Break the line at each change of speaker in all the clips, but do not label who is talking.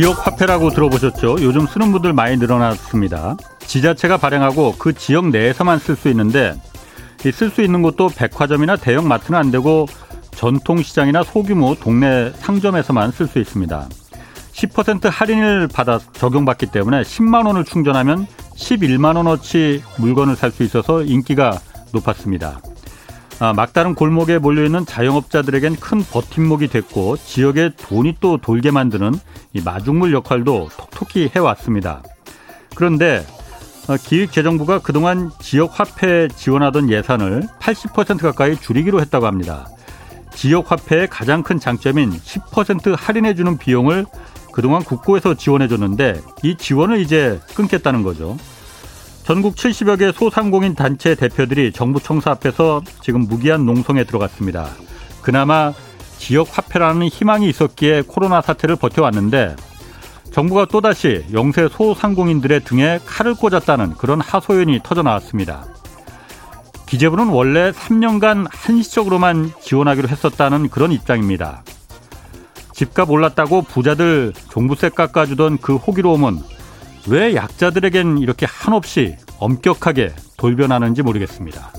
지역 화폐라고 들어보셨죠? 요즘 쓰는 분들 많이 늘어났습니다. 지자체가 발행하고 그 지역 내에서만 쓸 수 있는데 쓸 수 있는 곳도 백화점이나 대형 마트는 안 되고 전통시장이나 소규모 동네 상점에서만 쓸 수 있습니다. 10% 할인을 받아 적용받기 때문에 10만 원을 충전하면 11만 원어치 물건을 살 수 있어서 인기가 높았습니다. 아, 막다른 골목에 몰려있는 자영업자들에겐 큰 버팀목이 됐고 지역에 돈이 또 돌게 만드는 이 마중물 역할도 톡톡히 해왔습니다. 그런데 어, 기획재정부가 그동안 지역 화폐 지원하던 예산을 80% 가까이 줄이기로 했다고 합니다. 지역 화폐의 가장 큰 장점인 10% 할인해주는 비용을 그동안 국고에서 지원해줬는데 이 지원을 이제 끊겠다는 거죠. 전국 70여 개 소상공인 단체 대표들이 정부 청사 앞에서 지금 무기한 농성에 들어갔습니다. 그나마 지역 화폐라는 희망이 있었기에 코로나 사태를 버텨왔는데 정부가 또다시 영세 소상공인들의 등에 칼을 꽂았다는 그런 하소연이 터져 나왔습니다. 기재부는 원래 3년간 한시적으로만 지원하기로 했었다는 그런 입장입니다. 집값 올랐다고 부자들 종부세 깎아주던 그 호기로움은 왜 약자들에겐 이렇게 한없이 엄격하게 돌변하는지 모르겠습니다.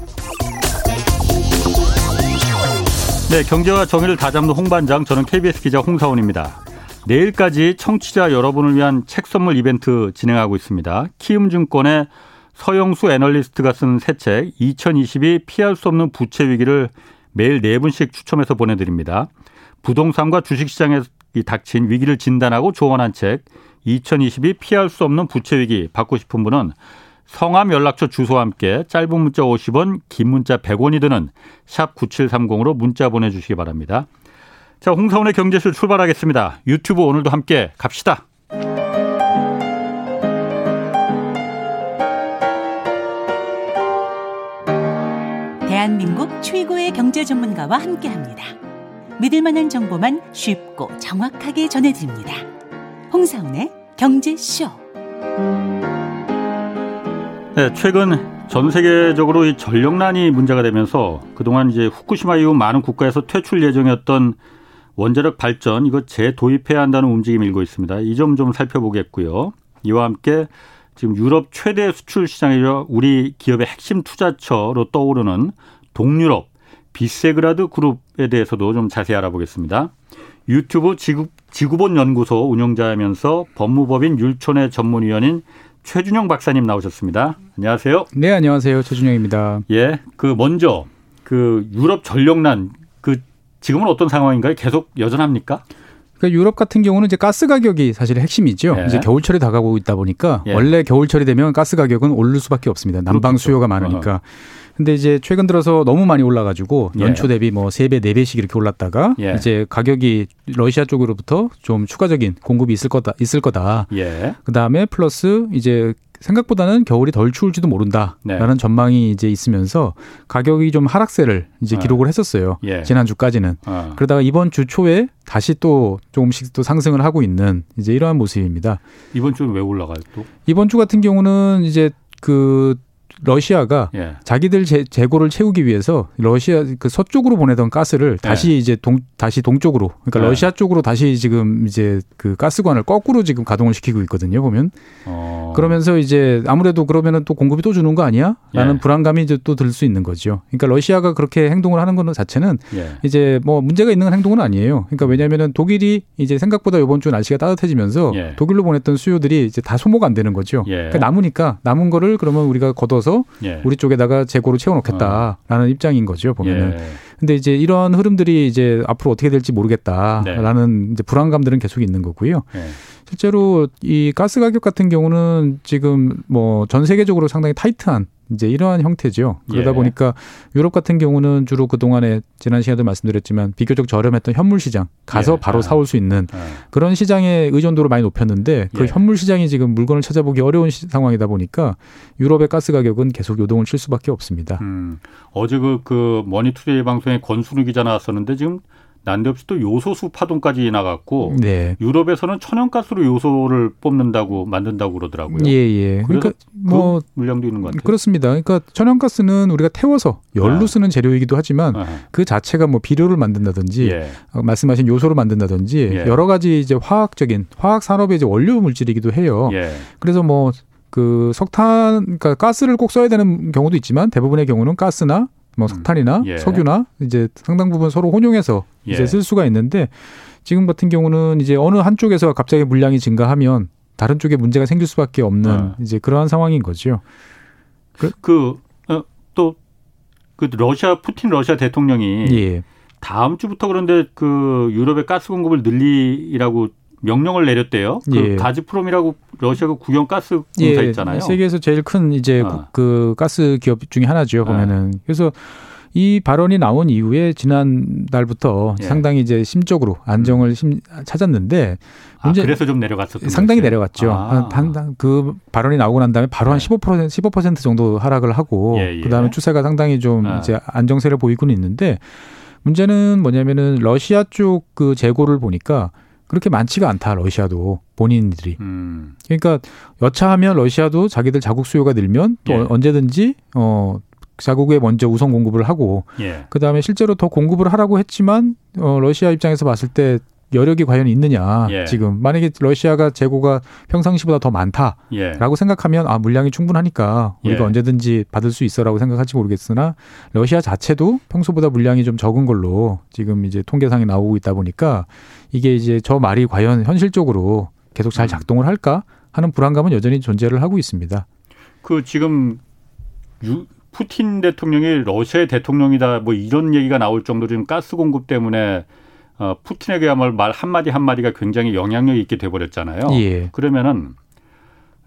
네, 경제와 정의를 다잡는 홍반장, 저는 KBS 기자 홍사원입니다. 내일까지 청취자 여러분을 위한 책 선물 이벤트 진행하고 있습니다. 키움증권의 서영수 애널리스트가 쓴 새 책 2022 피할 수 없는 부채 위기를 매일 네 분씩 추첨해서 보내드립니다. 부동산과 주식시장에 닥친 위기를 진단하고 조언한 책 2022 피할 수 없는 부채 위기 받고 싶은 분은 성함 연락처 주소와 함께 짧은 문자 50원, 긴 문자 100원이 드는 샵 9730으로 문자 보내주시기 바랍니다. 자, 홍사원의 경제실 출발하겠습니다. 유튜브 오늘도 함께 갑시다.
대한민국 최고의 경제 전문가와 함께 합니다. 믿을 만한 정보만 쉽고 정확하게 전해드립니다. 홍사운의 경제쇼.
네, 최근 전 세계적으로 이 전력난이 문제가 되면서 그동안 이제 후쿠시마 이후 많은 국가에서 퇴출 예정이었던 원자력 발전 이거 재도입해야 한다는 움직임이 일고 있습니다. 이 점 좀 살펴보겠고요. 이와 함께 지금 유럽 최대 수출 시장이죠. 우리 기업의 핵심 투자처로 떠오르는 동유럽 비세그라드 그룹에 대해서도 좀 자세히 알아보겠습니다. 유튜브 지구, 지구본 연구소 운영자이면서 법무법인 율촌의 전문위원인 최준영 박사님 나오셨습니다. 안녕하세요.
네, 안녕하세요. 최준영입니다.
예. 그 먼저 그 유럽 전력난 그 지금은 어떤 상황인가요? 계속 여전합니까?
그러니까 유럽 같은 경우는 이제 가스 가격이 사실 핵심이죠. 예. 이제 겨울철이 다가오고 있다 보니까 예. 원래 겨울철이 되면 가스 가격은 오를 수밖에 없습니다. 난방. 수요가 많으니까. 어. 근데 이제 최근 들어서 너무 많이 올라가지고 예. 연초 대비 뭐 세 배, 네 배씩 이렇게 올랐다가 예. 이제 가격이 러시아 쪽으로부터 좀 추가적인 공급이 있을 거다, 있을 거다. 예. 그 다음에 플러스 이제 생각보다는 겨울이 덜 추울지도 모른다라는 네. 전망이 이제 있으면서 가격이 좀 하락세를 이제 네. 기록을 했었어요. 예. 지난 주까지는. 어. 그러다가 이번 주 초에 다시 또 조금씩 또 상승을 하고 있는 이제 이러한 모습입니다.
이번 주는 왜 올라가요 또?
이번 주 같은 경우는 이제 그 러시아가 예. 자기들 재, 재고를 채우기 위해서 러시아 그 서쪽으로 보내던 가스를 예. 다시 예. 이제 동 다시 동쪽으로 그러니까 예. 러시아 쪽으로 다시 지금 이제 그 가스관을 거꾸로 지금 가동을 시키고 있거든요 보면 어. 그러면서 이제 아무래도 그러면은 또 공급이 또 주는 거 아니야?라는 예. 불안감이 이제 또 들 수 있는 거죠. 그러니까 러시아가 그렇게 행동을 하는 거는 자체는 예. 이제 뭐 문제가 있는 행동은 아니에요. 그러니까 왜냐하면은 독일이 이제 생각보다 이번 주 날씨가 따뜻해지면서 독일로 보냈던 수요들이 이제 다 소모가 안 되는 거죠. 그러니까 남으니까 남은 거를 그러면 우리가 걷어서 해서 예. 우리 쪽에다가 재고를 채워놓겠다라는 어. 입장인 거죠 보면은. 예. 근데 이제 이런 흐름들이 이제 앞으로 어떻게 될지 모르겠다라는 네. 이제 불안감들은 계속 있는 거고요. 예. 실제로 이 가스 가격 같은 경우는 지금 뭐 전 세계적으로 상당히 타이트한 이제 이러한 형태죠. 그러다 예. 보니까 유럽 같은 경우는 주로 그 동안에 지난 시간에도 말씀드렸지만 비교적 저렴했던 현물 시장 가서 예. 바로 아. 사올 수 있는 아. 그런 시장의 의존도를 많이 높였는데 그 예. 현물 시장이 지금 물건을 찾아보기 어려운 시, 상황이다 보니까 유럽의 가스 가격은 계속 요동을 칠 수밖에 없습니다. 음.
어제 그, 그 머니투데이 방송에 권순우 기자 나왔었는데 지금 난데없이 또 요소수 파동까지 나갔고 네. 유럽에서는 천연가스로 요소를 뽑는다고 만든다고 그러더라고요.
예, 예.
그러니까 뭐 그 물량도 있는 것 같아요.
그렇습니다. 그러니까 천연가스는 우리가 태워서 열로 아. 쓰는 재료이기도 하지만 아. 그 자체가 뭐 비료를 만든다든지 예. 어, 말씀하신 요소를 만든다든지 예. 여러 가지 이제 화학적인 화학 산업의 이제 원료 물질이기도 해요. 예. 그래서 뭐그 석탄 그러니까 가스를 꼭 써야 되는 경우도 있지만 대부분의 경우는 가스나 뭐 음. 석탄이나 예. 석유나 이제 상당 부분 서로 혼용해서 예. 이제 쓸 수가 있는데 지금 같은 경우는 이제 어느 한쪽에서 갑자기 물량이 증가하면 다른 쪽에 문제가 생길 수밖에 없는 아. 이제 그러한 상황인 거죠.
그, 그 어, 또, 그 러시아, 푸틴 러시아 대통령이 예. 다음 주부터 그런데 그 유럽의 가스 공급을 늘리라고 명령을 내렸대요. 그 예. 가즈프롬이라고 러시아가 국영 가스 공사 예. 있잖아요.
세계에서 제일 큰 이제 아. 그 가스 기업 중에 하나죠. 보면은. 아. 그래서 이 발언이 나온 이후에 지난 달부터 예. 상당히 이제 심적으로 안정을 음. 심, 찾았는데
아, 문제 아, 그래서 좀 내려갔었던
상당히? 내려갔죠. 아. 한, 한, 그 발언이 나오고 난 다음에 바로 한15% 15% 정도 하락을 하고 예, 예. 그다음에 추세가 상당히 좀 아. 이제 안정세를 보이고는 있는데 문제는 뭐냐면은 러시아 쪽 그 재고를 보니까 그렇게 많지가 않다 러시아도 본인들이 음. 그러니까 여차하면 러시아도 자기들 자국 수요가 늘면 또 예. 언제든지 어 자국에 먼저 우선 공급을 하고 예. 그다음에 실제로 더 공급을 하라고 했지만 어 러시아 입장에서 봤을 때 여력이 과연 있느냐 예. 지금 만약에 러시아가 재고가 평상시보다 더 많다라고 예. 생각하면 아 물량이 충분하니까 우리가 예. 언제든지 받을 수 있어라고 생각할지 모르겠으나 러시아 자체도 평소보다 물량이 좀 적은 걸로 지금 이제 통계상에 나오고 있다 보니까 이게 이제 저 말이 과연 현실적으로 계속 잘 음. 작동을 할까 하는 불안감은 여전히 존재를 하고 있습니다.
그 지금 유, 푸틴 대통령이 러시아의 대통령이다 뭐 이런 얘기가 나올 정도로 지금 가스 공급 때문에 어, 푸틴에게야말로 말 한마디 한마디가 굉장히 영향력 있게 돼버렸잖아요. 예. 그러면은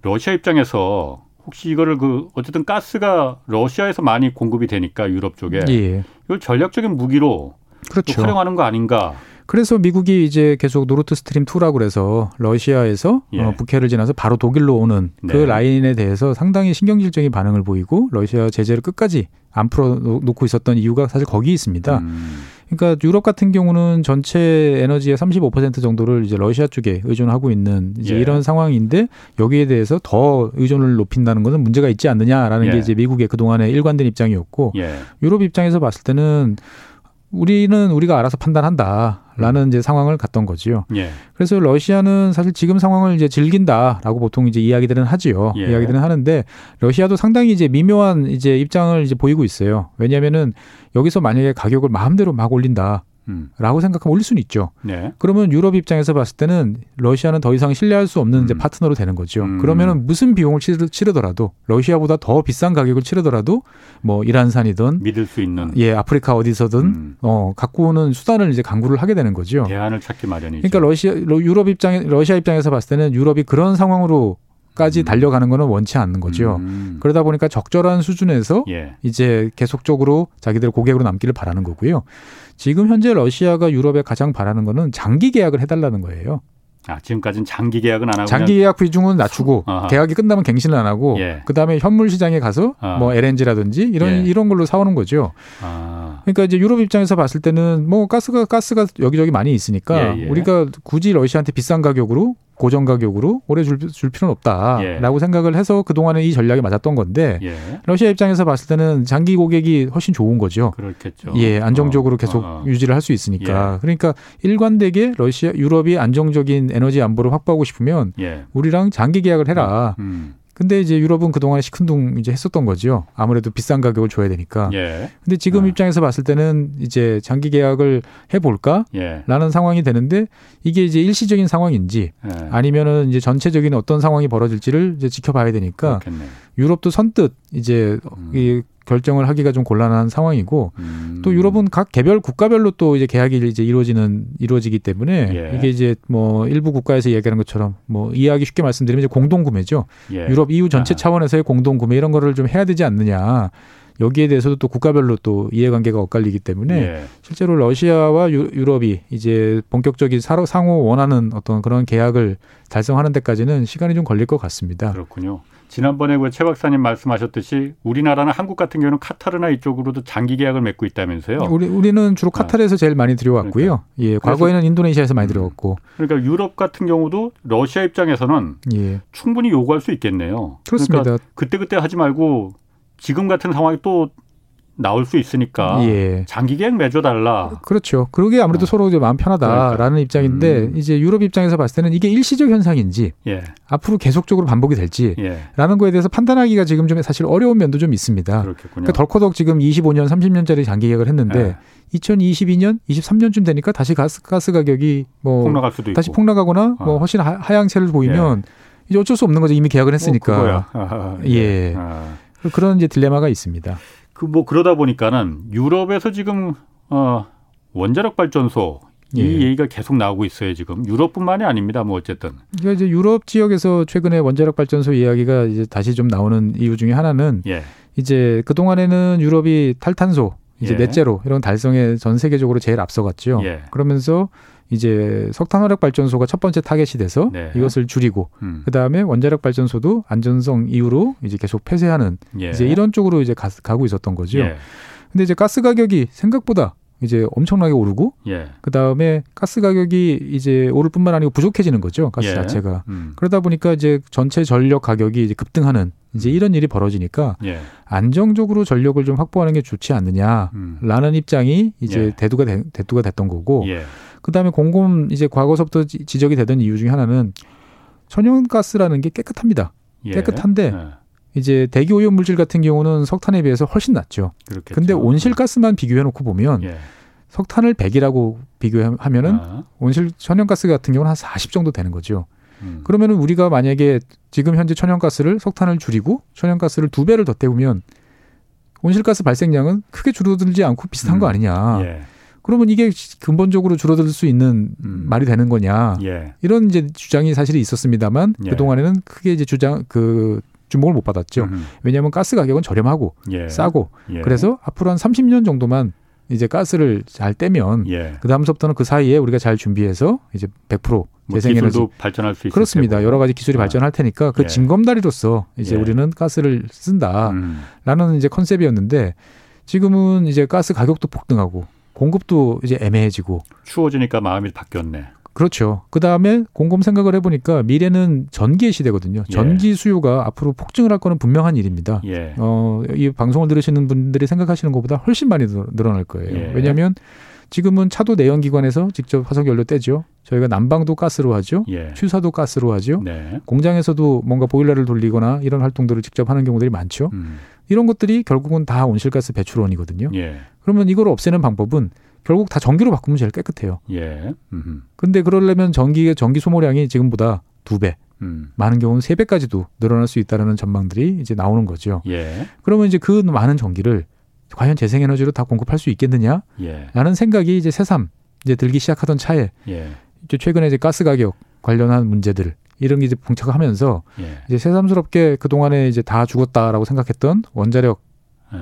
러시아 입장에서 혹시 이거를 그 어쨌든 가스가 러시아에서 많이 공급이 되니까 유럽 쪽에 예. 이걸 전략적인 무기로 그렇죠. 활용하는 거 아닌가?
그래서 미국이 이제 계속 노르트 스트림 2라고 그래서 러시아에서 예. 어, 북해를 지나서 바로 독일로 오는 그 네. 라인에 대해서 상당히 신경질적인 반응을 보이고 러시아 제재를 끝까지 안 풀어 놓고 있었던 이유가 사실 거기 있습니다. 음. 그러니까 유럽 같은 경우는 전체 에너지의 35% 정도를 이제 러시아 쪽에 의존하고 있는 이제 예. 이런 상황인데 여기에 대해서 더 의존을 높인다는 것은 문제가 있지 않느냐라는 예. 게 이제 미국의 그동안의 일관된 입장이었고 예. 유럽 입장에서 봤을 때는 우리는 우리가 알아서 판단한다라는 이제 상황을 갔던 거지요. 예. 그래서 러시아는 사실 지금 상황을 이제 즐긴다라고 보통 이제 이야기들은 하지요. 예. 이야기들은 하는데 러시아도 상당히 이제 미묘한 이제 입장을 이제 보이고 있어요. 왜냐하면은 여기서 만약에 가격을 마음대로 막 올린다. 음. 라고 생각하면 올릴 수는 있죠. 네. 그러면 유럽 입장에서 봤을 때는 러시아는 더 이상 신뢰할 수 없는 음. 이제 파트너로 되는 거죠. 음. 그러면은 무슨 비용을 치르 더라도 러시아보다 더 비싼 가격을 치르더라도 뭐 이란산이든
믿을 수 있는
예 아프리카 어디서든 음. 어 갖고 오는 수단을 이제 강구를 하게 되는 거죠.
대안을 찾기 마련이죠.
그러니까 러시아 유럽 입장에 러시아 입장에서 봤을 때는 유럽이 그런 상황으로 까지 음. 달려가는 거는 원치 않는 거죠. 음. 그러다 보니까 적절한 수준에서 예. 이제 계속적으로 자기들 고객으로 남기를 바라는 거고요. 지금 현재 러시아가 유럽에 가장 바라는 거는 장기 계약을 해달라는 거예요.
아, 지금까지는 장기 계약은 안 하고
장기 계약 비중은 낮추고 어 계약이 끝나면 갱신을 안 하고 예. 그다음에 현물 시장에 가서 어. 뭐 LNG라든지 이런 예. 이런 걸로 사오는 거죠. 아. 그러니까 이제 유럽 입장에서 봤을 때는 뭐 가스가 가스가 여기저기 많이 있으니까 예, 예. 우리가 굳이 러시아한테 비싼 가격으로 고정 가격으로 오래 줄, 줄 필요는 없다라고 예. 생각을 해서 그동안에 이 전략이 맞았던 건데 예. 러시아 입장에서 봤을 때는 장기 고객이 훨씬 좋은 거죠.
그렇겠죠.
예, 안정적으로 어, 계속 어, 어. 유지를 할 수 있으니까. 예. 그러니까 일관되게 러시아 유럽이 안정적인 에너지 안보를 확보하고 싶으면 예. 우리랑 장기 계약을 해라. 음. 음. 근데 이제 유럽은 그동안에 시큰둥 이제 했었던 거죠. 아무래도 비싼 가격을 줘야 되니까. 예. 근데 지금 아. 입장에서 봤을 때는 이제 장기 계약을 해 볼까? 예. 라는 상황이 되는데 이게 이제 일시적인 상황인지 예. 아니면은 이제 전체적인 어떤 상황이 벌어질지를 이제 지켜봐야 되니까 그렇겠네. 유럽도 선뜻 이제 음. 이 결정을 하기가 좀 곤란한 상황이고 음. 또 유럽은 각 개별 국가별로 또 이제 계약이 이제 이루어지는 이루어지기 때문에 예. 이게 이제 뭐 일부 국가에서 얘기하는 것처럼 뭐 이해하기 쉽게 말씀드리면 이제 공동 구매죠. 예. 유럽 EU 전체 아. 차원에서의 공동 구매 이런 거를 좀 해야 되지 않느냐. 여기에 대해서도 또 국가별로 또 이해관계가 엇갈리기 때문에 예. 실제로 러시아와 유, 럽이 이제 본격적인 상호 원하는 어떤 그런 계약을 달성하는 데까지는 시간이 좀 걸릴 것 같습니다.
그렇군요. 지난번에 그최 박사님 말씀하셨듯이 우리나라는 한국 같은 경우는 카타르나 이쪽으로도 장기 계약을 맺고 있다면서요?
우리 우리는 주로 아. 카타르에서 제일 많이 들여왔고요. 그러니까. 예, 과거에는 인도네시아에서 많이 음. 들여왔고.
그러니까 유럽 같은 경우도 러시아 입장에서는 예. 충분히 요구할 수 있겠네요.
그렇습니다.
그러니까 그때 그때 하지 말고 지금 같은 상황이 또 나올 수 있으니까 예. 장기 계약 맺어 달라.
그렇죠. 그러게 아무래도 어. 서로 이제 마음 편하다라는 그러니까. 입장인데 음. 이제 유럽 입장에서 봤을 때는 이게 일시적 현상인지 예. 앞으로 계속적으로 반복이 될지라는 예. 거에 대해서 판단하기가 지금 좀 사실 어려운 면도 좀 있습니다. 그렇겠군요. 그러니까 덜커덕 지금 25년, 30년짜리 장기 계약을 했는데 2022년, 예. 23년쯤 되니까 다시 가스 가스 가격이 뭐
폭락할 수도
다시 있고. 폭락하거나 어. 뭐 훨씬 하, 하향세를 보이면 예. 이제 어쩔 수 없는 거죠. 이미 계약을 뭐 했으니까.
뭐
예. 아. 그런 이제 딜레마가 있습니다.
그 뭐 그러다 보니까는 유럽에서 지금 어 원자력 발전소 이 예. 얘기가 계속 나오고 있어요 지금 유럽뿐만이 아닙니다 뭐 어쨌든
그러니까 이제 유럽 지역에서 최근에 원자력 발전소 이야기가 이제 다시 좀 나오는 이유 중에 하나는 예. 이제 그 동안에는 유럽이 탈탄소 이제 예. 넷제로 이런 달성에 전 세계적으로 제일 앞서갔죠. 예. 그러면서 이제 석탄 화력 발전소가 첫 번째 타겟이 돼서 네. 이것을 줄이고 음. 그다음에 원자력 발전소도 안전성 이유로 이제 계속 폐쇄하는 예. 이제 이런 쪽으로 이제 가, 고 있었던 거죠. 예. 근데 이제 가스 가격이 생각보다 이제 엄청나게 오르고 예. 그다음에 가스 가격이 이제 오를 뿐만 아니고 부족해지는 거죠. 가스 예. 자체가. 음. 그러다 보니까 이제 전체 전력 가격이 이제 급등하는 이제 음. 이런 일이 벌어지니까 예. 안정적으로 전력을 좀 확보하는 게 좋지 않느냐라는 음. 입장이 이제 예. 대두가 되, 대두가 됐던 거고 예. 그다음에 공공 이제 과거서부터 지적이 되던 이유 중에 하나는 천연가스라는 게 깨끗합니다. 예. 깨끗한데 예. 이제 대기 오염 물질 같은 경우는 석탄에 비해서 훨씬 낫죠. 그렇겠죠. 근데 온실가스만 비교해 놓고 보면 예. 석탄을 100이라고 비교하면은 아. 온실 천연가스 같은 경우는 한 40 정도 되는 거죠. 음. 그러면은 우리가 만약에 지금 현재 천연가스를 석탄을 줄이고 천연가스를 두 배를 더 태우면 온실가스 발생량은 크게 줄어들지 않고 비슷한 음. 거 아니냐. 예. 그러면 이게 근본적으로 줄어들 수 있는 음. 말이 되는 거냐. 예. 이런 이제 주장이 사실 있었습니다만 예. 그동안에는 크게 이제 주장 그 주목을 못 받았죠. 음. 왜냐하면 가스 가격은 저렴하고 예. 싸고 예. 그래서 앞으로 한 30년 정도만 이제 가스를 잘 떼면 예. 그 다음부터는 그 사이에 우리가 잘 준비해서 이제 100%뭐 재생에너지
뭐 발전할 수 있을
그렇습니다. 여러 가지 기술이 아. 발전할 테니까 그 예. 징검다리로서 이제 예. 우리는 가스를 쓴다라는 음. 이제 컨셉이었는데 지금은 이제 가스 가격도 폭등하고 공급도 이제 애매해지고
추워지니까 마음이 바뀌었네.
그렇죠. 그 다음에 곰곰 생각을 해보니까 미래는 전기의 시대거든요. 예. 전기 수요가 앞으로 폭증을 할 거는 분명한 일입니다. 예. 어, 이 방송을 들으시는 분들이 생각하시는 것보다 훨씬 많이 늘어날 거예요. 예. 왜냐하면 지금은 차도 내연기관에서 직접 화석연료 떼죠. 저희가 난방도 가스로 하죠. 예. 취사도 가스로 하죠. 네. 공장에서도 뭔가 보일러를 돌리거나 이런 활동들을 직접 하는 경우들이 많죠. 음. 이런 것들이 결국은 다 온실가스 배출원이거든요. 예. 그러면 이걸 없애는 방법은 결국 다 전기로 바꾸면 제일 깨끗해요. 예. 음흠. 근데 그러려면 전기의 전기 소모량이 지금보다 두 배, 음. 많은 경우는 세 배까지도 늘어날 수 있다라는 전망들이 이제 나오는 거죠. 예. 그러면 이제 그 많은 전기를 과연 재생에너지로 다 공급할 수 있겠느냐? 예. 라는 생각이 이제 새삼 이제 들기 시작하던 차에 예. 이제 최근에 이제 가스 가격 관련한 문제들 이런 게 이제 봉착하면서 예. 이제 새삼스럽게 그 동안에 이제 다 죽었다라고 생각했던 원자력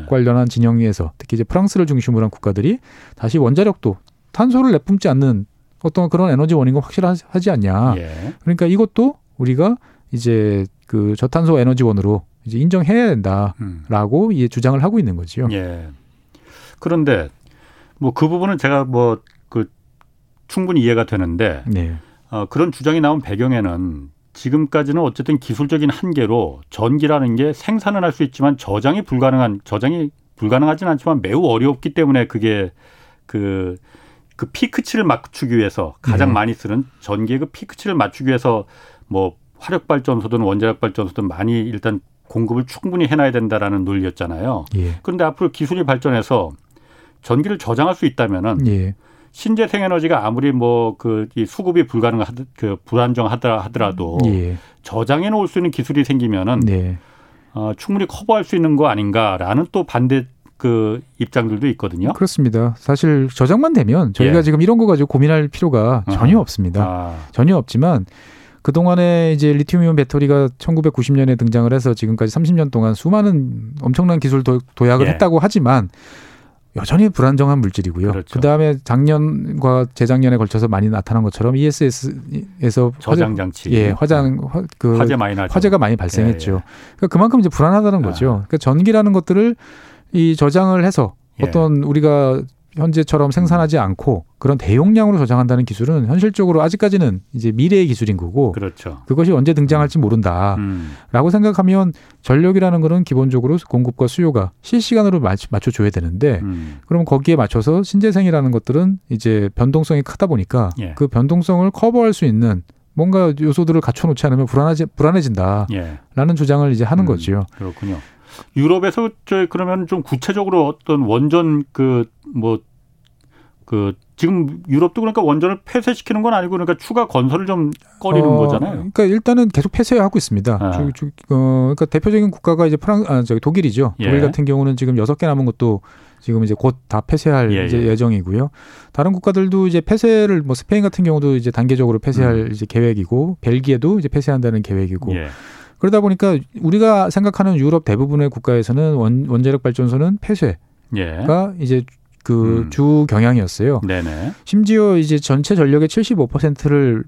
예. 관련한 진영에서 특히 이제 프랑스를 중심으로 한 국가들이 다시 원자력도 탄소를 내뿜지 않는 어떤 그런 에너지 원인과 확실하지 않냐. 예. 그러니까 이것도 우리가 이제 그 저탄소 에너지원으로 이제 인정해야 된다라고 음. 이 주장을 하고 있는 거지요.
예. 그런데 뭐 그 부분은 제가 뭐 그 충분히 이해가 되는데 네. 어, 그런 주장이 나온 배경에는 지금까지는 어쨌든 기술적인 한계로 전기라는 게 생산은 할 수 있지만 저장이 불가능한 저장이 불가능하진 않지만 매우 어렵기 때문에 그게 그, 그 피크치를 맞추기 위해서 가장 네. 많이 쓰는 전기의 그 피크치를 맞추기 위해서 뭐 화력 발전소든 원자력 발전소든 많이 일단 공급을 충분히 해놔야 된다라는 논리였잖아요. 예. 그런데 앞으로 기술이 발전해서 전기를 저장할 수 있다면은 예. 신재생 에너지가 아무리 뭐그 수급이 불가능한 그 불안정하더라 하더라도 예. 저장해 놓을 수 있는 기술이 생기면은 네. 어, 충분히 커버할 수 있는 거 아닌가라는 또 반대 그 입장들도 있거든요.
그렇습니다. 사실 저장만 되면 저희가 예. 지금 이런 거 가지고 고민할 필요가 전혀 어. 없습니다. 아. 전혀 없지만 그동안에 이제 리튬이온 배터리가 1990년에 등장을 해서 지금까지 30년 동안 수많은 엄청난 기술 도, 약을 예. 했다고 하지만 여전히 불안정한 물질이고요. 그렇죠. 그다음에 작년과 재작년에 걸쳐서 많이 나타난 것처럼 ESS에서
저장 장치,
예, 화장 화, 그 화재 많이 나죠. 화재가 많이 발생했죠. 예, 예. 그러니까 그만큼 이제 불안하다는 아. 거죠. 그러니까 전기라는 것들을 이 저장을 해서 예. 어떤 우리가 현재처럼 생산하지 않고 그런 대용량으로 저장한다는 기술은 현실적으로 아직까지는 이제 미래의 기술인 거고
그렇죠.
그것이 언제 등장할지 모른다라고 음. 생각하면 전력이라는 거는 기본적으로 공급과 수요가 실시간으로 맞춰 줘야 되는데 음. 그럼 거기에 맞춰서 신재생이라는 것들은 이제 변동성이 크다 보니까 예. 그 변동성을 커버할 수 있는 뭔가 요소들을 갖춰 놓지 않으면 불안하지 불안해진다라는 예. 주장을 이제 하는 음. 거죠.
그렇군요. 유럽에서 저 그러면 좀 구체적으로 어떤 원전 그 뭐그 그 지금 유럽도 그러니까 원전을 폐쇄시키는 건 아니고 그러니까 추가 건설을 좀 꺼리는 어, 거잖아요.
그러니까 일단은 계속 폐쇄하고 있습니다. 아. 주, 주, 어, 그러니까 대표적인 국가가 이제 프랑 아 저기 독일이죠. 예. 독일 같은 경우는 지금 여섯 개 남은 것도 지금 이제 곧 다 폐쇄할 예, 예. 예정이고요. 다른 국가들도 이제 폐쇄를 뭐 스페인 같은 경우도 이제 단계적으로 폐쇄할 음. 이제 계획이고 벨기에도 이제 폐쇄한다는 계획이고 예. 그러다 보니까 우리가 생각하는 유럽 대부분의 국가에서는 원, 원자력 발전소는 폐쇄가 예. 이제 그주 음. 경향이었어요. 네네. 심지어 이제 전체 전력의 75%를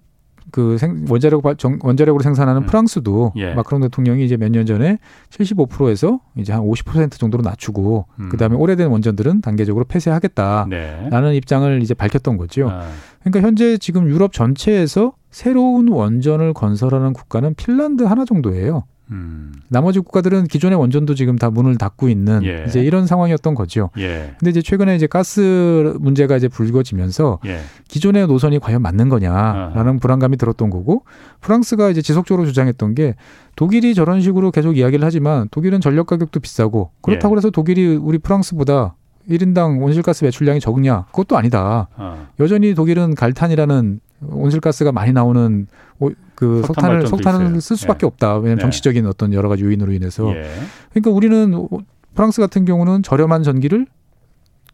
그 생, 원자력 원자력으로 생산하는 음. 프랑스도 예. 마크롱 대통령이 이제 몇 년 전에 75%에서 이제 한 50% 정도로 낮추고 음. 그다음에 오래된 원전들은 단계적으로 폐쇄하겠다라는 네. 입장을 이제 밝혔던 거죠. 아. 그러니까 현재 지금 유럽 전체에서 새로운 원전을 건설하는 국가는 핀란드 하나 정도예요. 음. 나머지 국가들은 기존의 원전도 지금 다 문을 닫고 있는 예. 이제 이런 상황이었던 거죠. 예. 근데 이제 최근에 이제 가스 문제가 이제 불거지면서 예. 기존의 노선이 과연 맞는 거냐라는 아하. 불안감이 들었던 거고 프랑스가 이제 지속적으로 주장했던 게 독일이 저런 식으로 계속 이야기를 하지만 독일은 전력 가격도 비싸고 그렇다고 예. 해서 독일이 우리 프랑스보다 1인당 온실가스 배출량이 적냐? 그것도 아니다. 어. 여전히 독일은 갈탄이라는 온실가스가 많이 나오는 그 석탄을 석탄을 쓸 수밖에 예. 없다. 왜냐하면 네. 정치적인 어떤 여러 가지 요인으로 인해서. 예. 그러니까 우리는 프랑스 같은 경우는 저렴한 전기를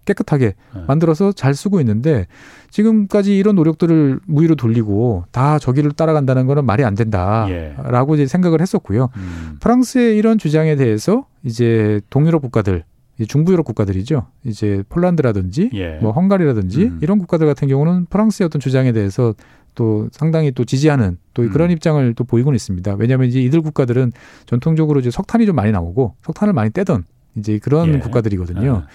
깨끗하게 네. 만들어서 잘 쓰고 있는데 지금까지 이런 노력들을 무위로 돌리고 다 저기를 따라간다는 거는 말이 안 된다라고 예. 이제 생각을 했었고요. 음. 프랑스의 이런 주장에 대해서 이제 동유럽 국가들 중부 유럽 국가들이죠. 이제 폴란드라든지 예. 뭐 헝가리라든지 음. 이런 국가들 같은 경우는 프랑스의 어떤 주장에 대해서 또 상당히 또 지지하는 또 음. 그런 입장을 또 보이고는 있습니다. 왜냐하면 이제 이들 국가들은 전통적으로 이제 석탄이 좀 많이 나오고 석탄을 많이 떼던 이제 그런 예. 국가들이거든요. 아.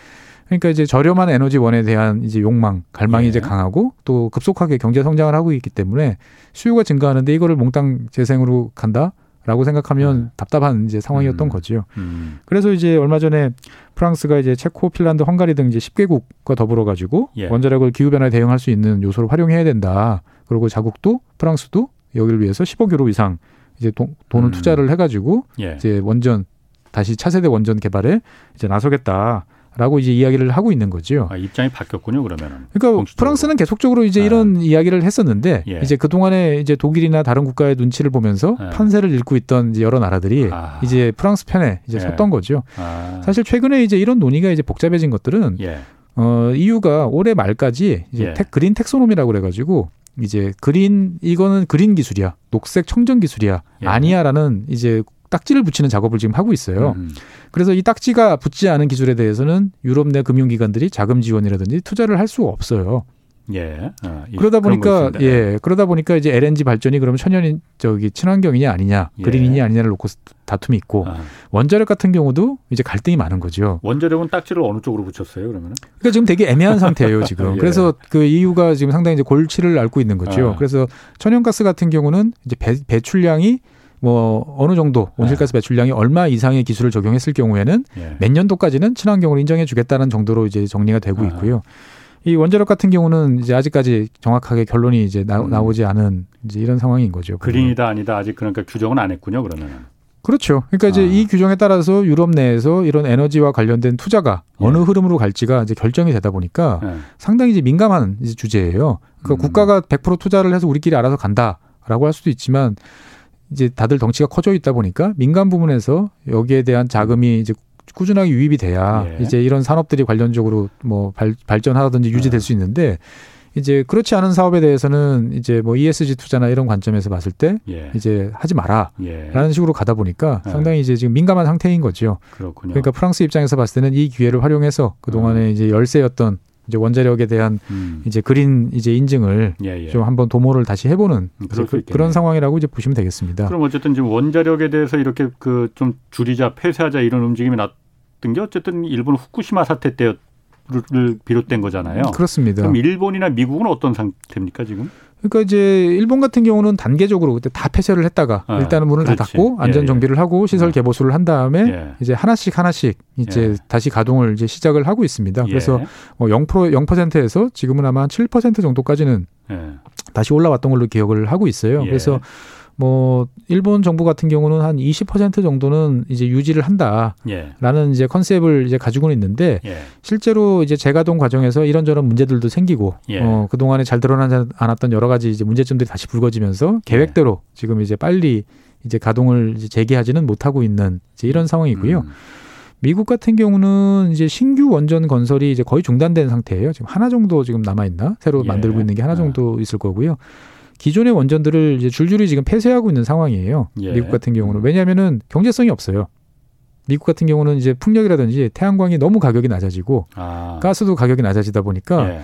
그러니까 이제 저렴한 에너지원에 대한 이제 욕망, 갈망이 예. 이제 강하고 또 급속하게 경제 성장을 하고 있기 때문에 수요가 증가하는데 이거를 몽땅 재생으로 간다? 라고 생각하면 네. 답답한 이제 상황이었던 음. 거지요. 음. 그래서 이제 얼마 전에 프랑스가 이제 체코, 핀란드, 헝가리 등 이제 10개국과 더불어 가지고 예. 원자력을 기후 변화에 대응할 수 있는 요소를 활용해야 된다. 그리고 자국도 프랑스도 여기를 위해서 10억 유로 이상 이제 돈, 돈을 음. 투자를 해 가지고 예. 이제 원전 다시 차세대 원전 개발에 이제 나서겠다. 라고 이제 이야기를 하고 있는 거죠.
아, 입장이 바뀌었군요, 그러면은.
그러니까 공식적으로. 프랑스는 계속적으로 이제 아. 이런 이야기를 했었는데 예. 이제 그동안에 이제 독일이나 다른 국가의 눈치를 보면서 예. 판세를 읽고 있던 여러 나라들이 아. 이제 프랑스 편에 이제 예. 섰던 거죠. 아. 사실 최근에 이제 이런 논의가 이제 복잡해진 것들은 예. 어, 이유가 올해 말까지 이제 예. 텍, 그린 텍소노미라고 그래 가지고 이제 그린 이거는 그린 기술이야. 녹색 청정 기술이야. 예. 아니야라는 이제 딱지를 붙이는 작업을 지금 하고 있어요. 음. 그래서 이 딱지가 붙지 않은 기술에 대해서는 유럽 내 금융기관들이 자금 지원이라든지 투자를 할 수가 없어요. 예. 어, 그러다 보니까 예 그러다 보니까 이제 LNG 발전이 그러면 천연 저기 친환경이냐 아니냐 예. 그린이냐 아니냐를 놓고 다툼이 있고 아. 원자력 같은 경우도 이제 갈등이 많은 거죠.
원자력은 딱지를 어느 쪽으로 붙였어요 그러면?
그러니까 지금 되게 애매한 상태예요 지금. 예. 그래서 그 이유가 지금 상당히 이제 골치를 앓고 있는 거죠. 아. 그래서 천연가스 같은 경우는 이제 배, 배출량이 뭐 어느 정도 온실가스 네. 배출량이 얼마 이상의 기술을 적용했을 경우에는 예. 몇 년도까지는 친환경으로 인정해 주겠다는 정도로 이제 정리가 되고 아. 있고요. 이 원자력 같은 경우는 이제 아직까지 정확하게 결론이 이제 나, 음. 오지 않은 이제 이런 상황인 거죠.
그린이다 아니다 아직 그러니까 규정은 안 했군요. 그러면은.
그렇죠. 그러니까 이제 아. 이 규정에 따라서 유럽 내에서 이런 에너지와 관련된 투자가 예. 어느 흐름으로 갈지가 이제 결정이 되다 보니까 예. 상당히 이제 민감한 이제 주제예요. 그러니까 음. 국가가 100% 투자를 해서 우리끼리 알아서 간다라고 할 수도 있지만 이제 다들 덩치가 커져 있다 보니까 민간 부문에서 여기에 대한 자금이 이제 꾸준하게 유입이 돼야 예. 이제 이런 산업들이 관련적으로 뭐 발, 발전하든지 유지될 수 있는데 이제 그렇지 않은 사업에 대해서는 이제 뭐 ESG 투자나 이런 관점에서 봤을 때 예. 이제 하지 마라라는 예. 식으로 가다 보니까 예. 상당히 이제 지금 민감한 상태인 거죠. 그렇군요. 그러니까 프랑스 입장에서 봤을 때는 이 기회를 활용해서 그 동안에 음. 이제 열세였던 이제 원자력에 대한 음. 이제 그린 이제 인증을 예, 예. 좀 한번 도모를 다시 해보는 음, 그, 그런 상황이라고 이제 보시면 되겠습니다.
그럼 어쨌든 지금 원자력에 대해서 이렇게 그 좀 줄이자 폐쇄하자 이런 움직임이 났던 게 어쨌든 일본 후쿠시마 사태 때를 비롯된 거잖아요.
그렇습니다.
그럼 일본이나 미국은 어떤 상태입니까 지금?
그러니까 이제 일본 같은 경우는 단계적으로 그때 다 폐쇄를 했다가 아, 일단은 문을 그렇지. 다 닫고 안전 예, 정비를 예. 하고 시설 어. 개보수를 한 다음에 예. 이제 하나씩 하나씩 이제 예. 다시 가동을 이제 시작을 하고 있습니다. 그래서 뭐 0% 0%에서 지금은 아마 한 7% 정도까지는 다시 올라왔던 걸로 기억을 하고 있어요. 그래서 뭐 일본 정부 같은 경우는 한 20% 정도는 이제 유지를 한다라는 예. 이제 컨셉을 이제 가지고는 있는데 예. 실제로 이제 재가동 과정에서 이런저런 문제들도 생기고 예. 어 그 동안에 잘 드러나지 않았던 여러 가지 이제 문제점들이 다시 불거지면서 계획대로 예. 지금 이제 빨리 이제 가동을 이제 재개하지는 못하고 있는 이제 이런 상황이고요. 음. 미국 같은 경우는 이제 신규 원전 건설이 이제 거의 중단된 상태예요. 지금 하나 정도 지금 남아 있나? 새로 예. 만들고 있는 게 하나 아. 정도 있을 거고요. 기존의 원전들을 이제 줄줄이 지금 폐쇄하고 있는 상황이에요. 예. 미국 같은 경우는 왜냐하면은 경제성이 없어요. 미국 같은 경우는 이제 풍력이라든지 태양광이 너무 가격이 낮아지고 아. 가스도 가격이 낮아지다 보니까 예.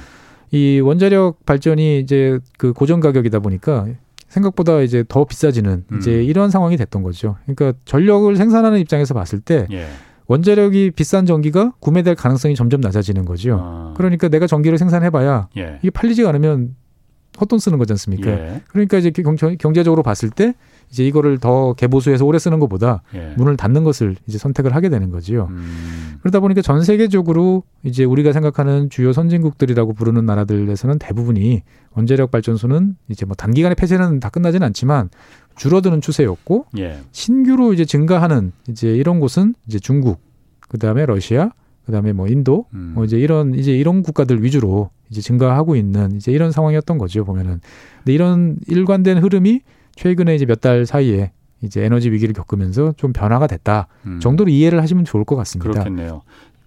이 원자력 발전이 이제 그 고정 가격이다 보니까 생각보다 이제 더 비싸지는 음. 이제 이런 상황이 됐던 거죠. 그러니까 전력을 생산하는 입장에서 봤을 때 예. 원자력이 비싼 전기가 구매될 가능성이 점점 낮아지는 거죠. 아. 그러니까 내가 전기를 생산해봐야 예. 이게 팔리지가 않으면 헛돈 쓰는 거지 않습니까? 예. 그러니까 이제 경제적으로 봤을 때 이제 이거를 더 개보수해서 오래 쓰는 것보다 예. 문을 닫는 것을 이제 선택을 하게 되는 거지요. 음. 그러다 보니까 전 세계적으로 이제 우리가 생각하는 주요 선진국들이라고 부르는 나라들에서는 대부분이 원자력 발전소는 이제 뭐 단기간에 폐쇄는 다 끝나지는 않지만 줄어드는 추세였고 예. 신규로 이제 증가하는 이제 이런 곳은 이제 중국, 그 다음에 러시아, 그 다음에 뭐 인도, 음. 뭐 이제 이런 이제 이런 국가들 위주로 이제 증가하고 있는 이제 이런 상황이었던 거죠 보면은. 근데 이런 일관된 흐름이 최근에 이제 몇 달 사이에 이제 에너지 위기를 겪으면서 좀 변화가 됐다 음. 정도로 이해를 하시면 좋을 것 같습니다.
그렇겠네요.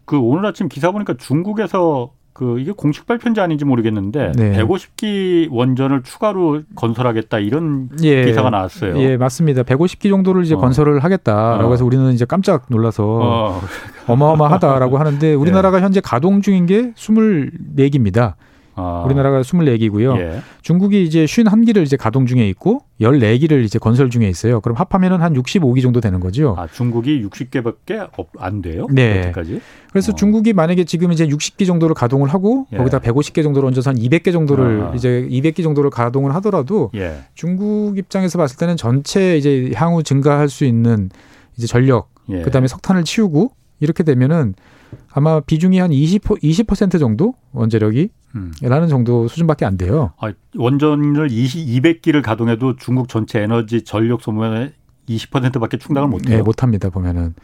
그 오늘 아침 기사 보니까 중국에서 그 이게 공식 발표인지 아닌지 모르겠는데 네. 150기 원전을 추가로 건설하겠다 이런 예. 기사가 나왔어요.
예, 맞습니다. 150기 정도를 이제 어. 건설을 하겠다라고 어. 해서 우리는 이제 깜짝 놀라서 어. 어마어마하다라고 하는데 우리나라가 예. 현재 가동 중인 게 24기입니다. 아. 우리나라가 24기고요. 예. 중국이 이제 51기를 이제 가동 중에 있고 14기를 이제 건설 중에 있어요. 그럼 합하면은 한 65기 정도 되는 거죠.
아, 중국이 60개밖에 안 돼요?
네. 여기까지? 그래서 어. 중국이 만약에 지금 이제 60기 정도를 가동을 하고 예. 거기다 150개 정도를 얹어서 한 200개 정도를 아. 이제 200기 정도를 가동을 하더라도 예. 중국 입장에서 봤을 때는 전체 이제 향후 증가할 수 있는 이제 전력 예. 그다음에 석탄을 치우고 이렇게 되면은 아마 비중이 한 20, 20% 정도 원자력이 음. 라는 정도 수준밖에 안 돼요.
아, 원전을 20, 200기를 가동해도 중국 전체 에너지 전력 소모의 20%밖에 충당을 못 해요.
네, 못 합니다. 보면은.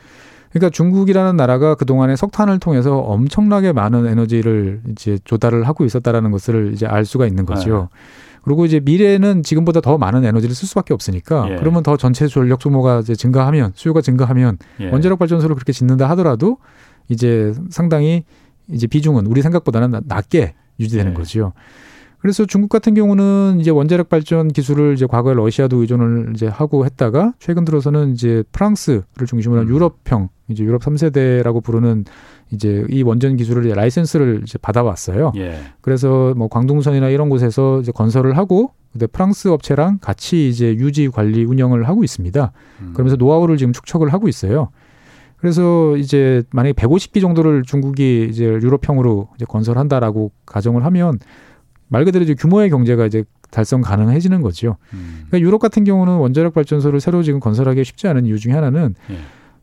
그러니까 중국이라는 나라가 그동안에 석탄을 통해서 엄청나게 많은 에너지를 이제 조달을 하고 있었다라는 것을 이제 알 수가 있는 거죠. 네. 그리고 이제 미래에는 지금보다 더 많은 에너지를 쓸 수밖에 없으니까 예. 그러면 더 전체 전력 소모가 이제 증가하면 수요가 증가하면 예. 원자력 발전소를 그렇게 짓는다 하더라도 이제 상당히 이제 비중은 우리 생각보다는 낮게 유지되는 네. 거지요. 그래서 중국 같은 경우는 이제 원자력 발전 기술을 이제 과거에 러시아도 의존을 이제 하고 했다가 최근 들어서는 이제 프랑스를 중심으로 한 음. 유럽형 이제 유럽 3세대라고 부르는 이제 이 원전 기술을 이제 라이센스를 이제 받아왔어요. 예. 그래서 뭐 광둥선이나 이런 곳에서 이제 건설을 하고 근데 프랑스 업체랑 같이 이제 유지 관리 운영을 하고 있습니다. 음. 그러면서 노하우를 지금 축적을 하고 있어요. 그래서 이제 만약에 150기 정도를 중국이 이제 유럽형으로 이제 건설한다라고 가정을 하면 말 그대로 이제 규모의 경제가 이제 달성 가능해지는 거죠. 음. 그러니까 유럽 같은 경우는 원자력 발전소를 새로 지금 건설하기 쉽지 않은 이유 중에 하나는 예.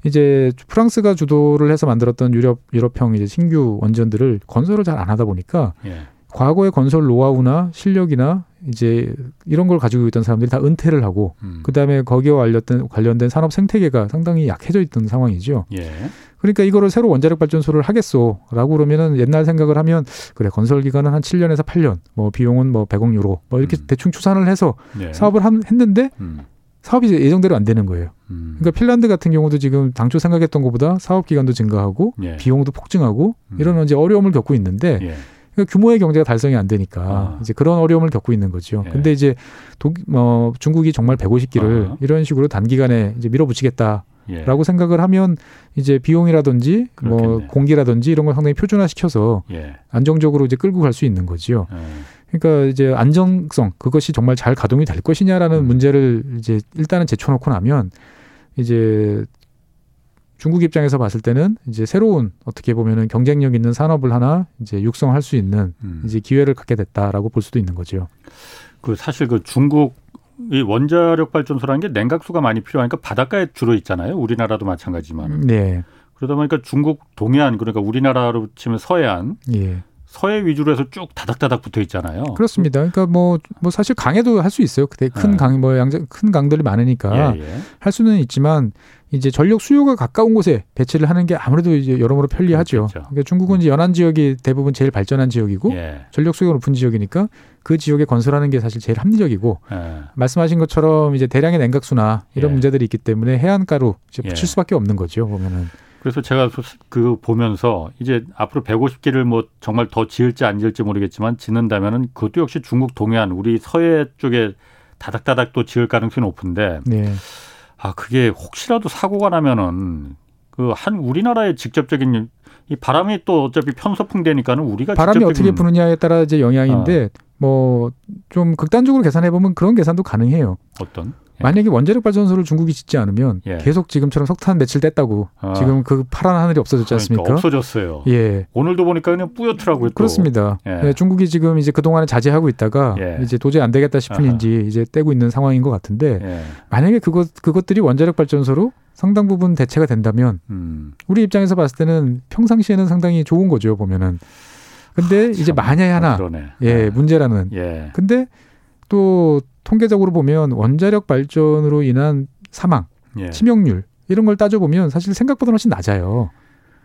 이제 프랑스가 주도를 해서 만들었던 유럽 유럽형 이제 신규 원전들을 건설을 잘 안 하다 보니까 예. 과거의 건설 노하우나 실력이나 이제 이런 걸 가지고 있던 사람들이 다 은퇴를 하고 음. 그다음에 거기와 관련된 관련된 산업 생태계가 상당히 약해져 있던 상황이죠. 예. 그러니까 이거를 새로 원자력 발전소를 하겠소라고 그러면은 옛날 생각을 하면 그래 건설 기간은 한 7년에서 8년 뭐 비용은 뭐 100억 유로 뭐 이렇게 음. 대충 추산을 해서 예. 사업을 함, 했는데 음. 사업이 예정대로 안 되는 거예요. 음. 그러니까 핀란드 같은 경우도 지금 당초 생각했던 것보다 사업 기간도 증가하고 예. 비용도 폭증하고 음. 이런 이제 어려움을 겪고 있는데 예. 그러니까 규모의 경제가 달성이 안 되니까 아. 이제 그런 어려움을 겪고 있는 거죠. 예. 근데 이제 독, 뭐 중국이 정말 150기를 아. 이런 식으로 단기간에 이제 밀어붙이겠다. 라고 예. 생각을 하면 이제 비용이라든지 뭐 그렇겠네. 뭐 공기라든지 이런 걸 상당히 표준화시켜서 예. 안정적으로 이제 끌고 갈 수 있는 거지요. 예. 그러니까 이제 안정성 그것이 정말 잘 가동이 될 것이냐라는 음. 문제를 이제 일단은 제쳐놓고 나면 이제 중국 입장에서 봤을 때는 이제 새로운 어떻게 보면은 경쟁력 있는 산업을 하나 이제 육성할 수 있는 음. 이제 기회를 갖게 됐다라고 볼 수도 있는 거죠.
그 사실 그 중국 이 원자력 발전소라는 게 냉각수가 많이 필요하니까 바닷가에 주로 있잖아요. 우리나라도 마찬가지지만. 네. 그러다 보니까 중국 동해안 그러니까 우리나라로 치면 서해안 예. 서해 위주로 해서 쭉 다닥다닥 붙어 있잖아요.
그렇습니다. 그러니까 뭐, 뭐 사실 강에도 할 수 있어요. 그때 큰 네. 강, 뭐 양장, 큰 강들이 많으니까 예, 예. 할 수는 있지만 이제 전력 수요가 가까운 곳에 배치를 하는 게 아무래도 이제 여러모로 편리하죠. 그러니까 중국은 이제 연안 지역이 대부분 제일 발전한 지역이고 예. 전력 수요가 높은 지역이니까 그 지역에 건설하는 게 사실 제일 합리적이고 예. 말씀하신 것처럼 이제 대량의 냉각수나 이런 예. 문제들이 있기 때문에 해안가로 이제 붙일 예. 수밖에 없는 거죠. 보면은.
그래서 제가 그 보면서 이제 앞으로 150개를 뭐 정말 더 지을지 안 지을지 모르겠지만 짓는다면은 그것도 역시 중국 동해안 우리 서해 쪽에 다닥다닥 또 지을 가능성이 높은데 네. 아 그게 혹시라도 사고가 나면은 그 한 우리나라의 직접적인 이 바람이 또 어차피 편서풍 되니까는 우리가
바람이 어떻게 부느냐에 따라 이제 영향인데 아. 뭐 좀 극단적으로 계산해 보면 그런 계산도 가능해요.
어떤?
예. 만약에 원자력 발전소를 중국이 짓지 않으면 예. 계속 지금처럼 석탄 며칠 뗐다고 아. 지금 그 파란 하늘이 없어졌지 그러니까 않습니까?
그러니까 없어졌어요. 예. 오늘도 보니까 그냥 뿌옇더라고요. 또.
그렇습니다. 예. 예. 중국이 지금 이제 그동안에 자제하고 있다가 예. 이제 도저히 안 되겠다 싶은지 이제 떼고 있는 상황인 것 같은데 예. 만약에 그것 그것들이 원자력 발전소로 상당 부분 대체가 된다면 음. 우리 입장에서 봤을 때는 평상시에는 상당히 좋은 거죠 보면은. 근데 아, 이제 만약에 하나 아, 예 문제라는. 근데 또 통계적으로 보면 원자력 발전으로 인한 사망, 예. 치명률 이런 걸 따져 보면 사실 생각보다 훨씬 낮아요.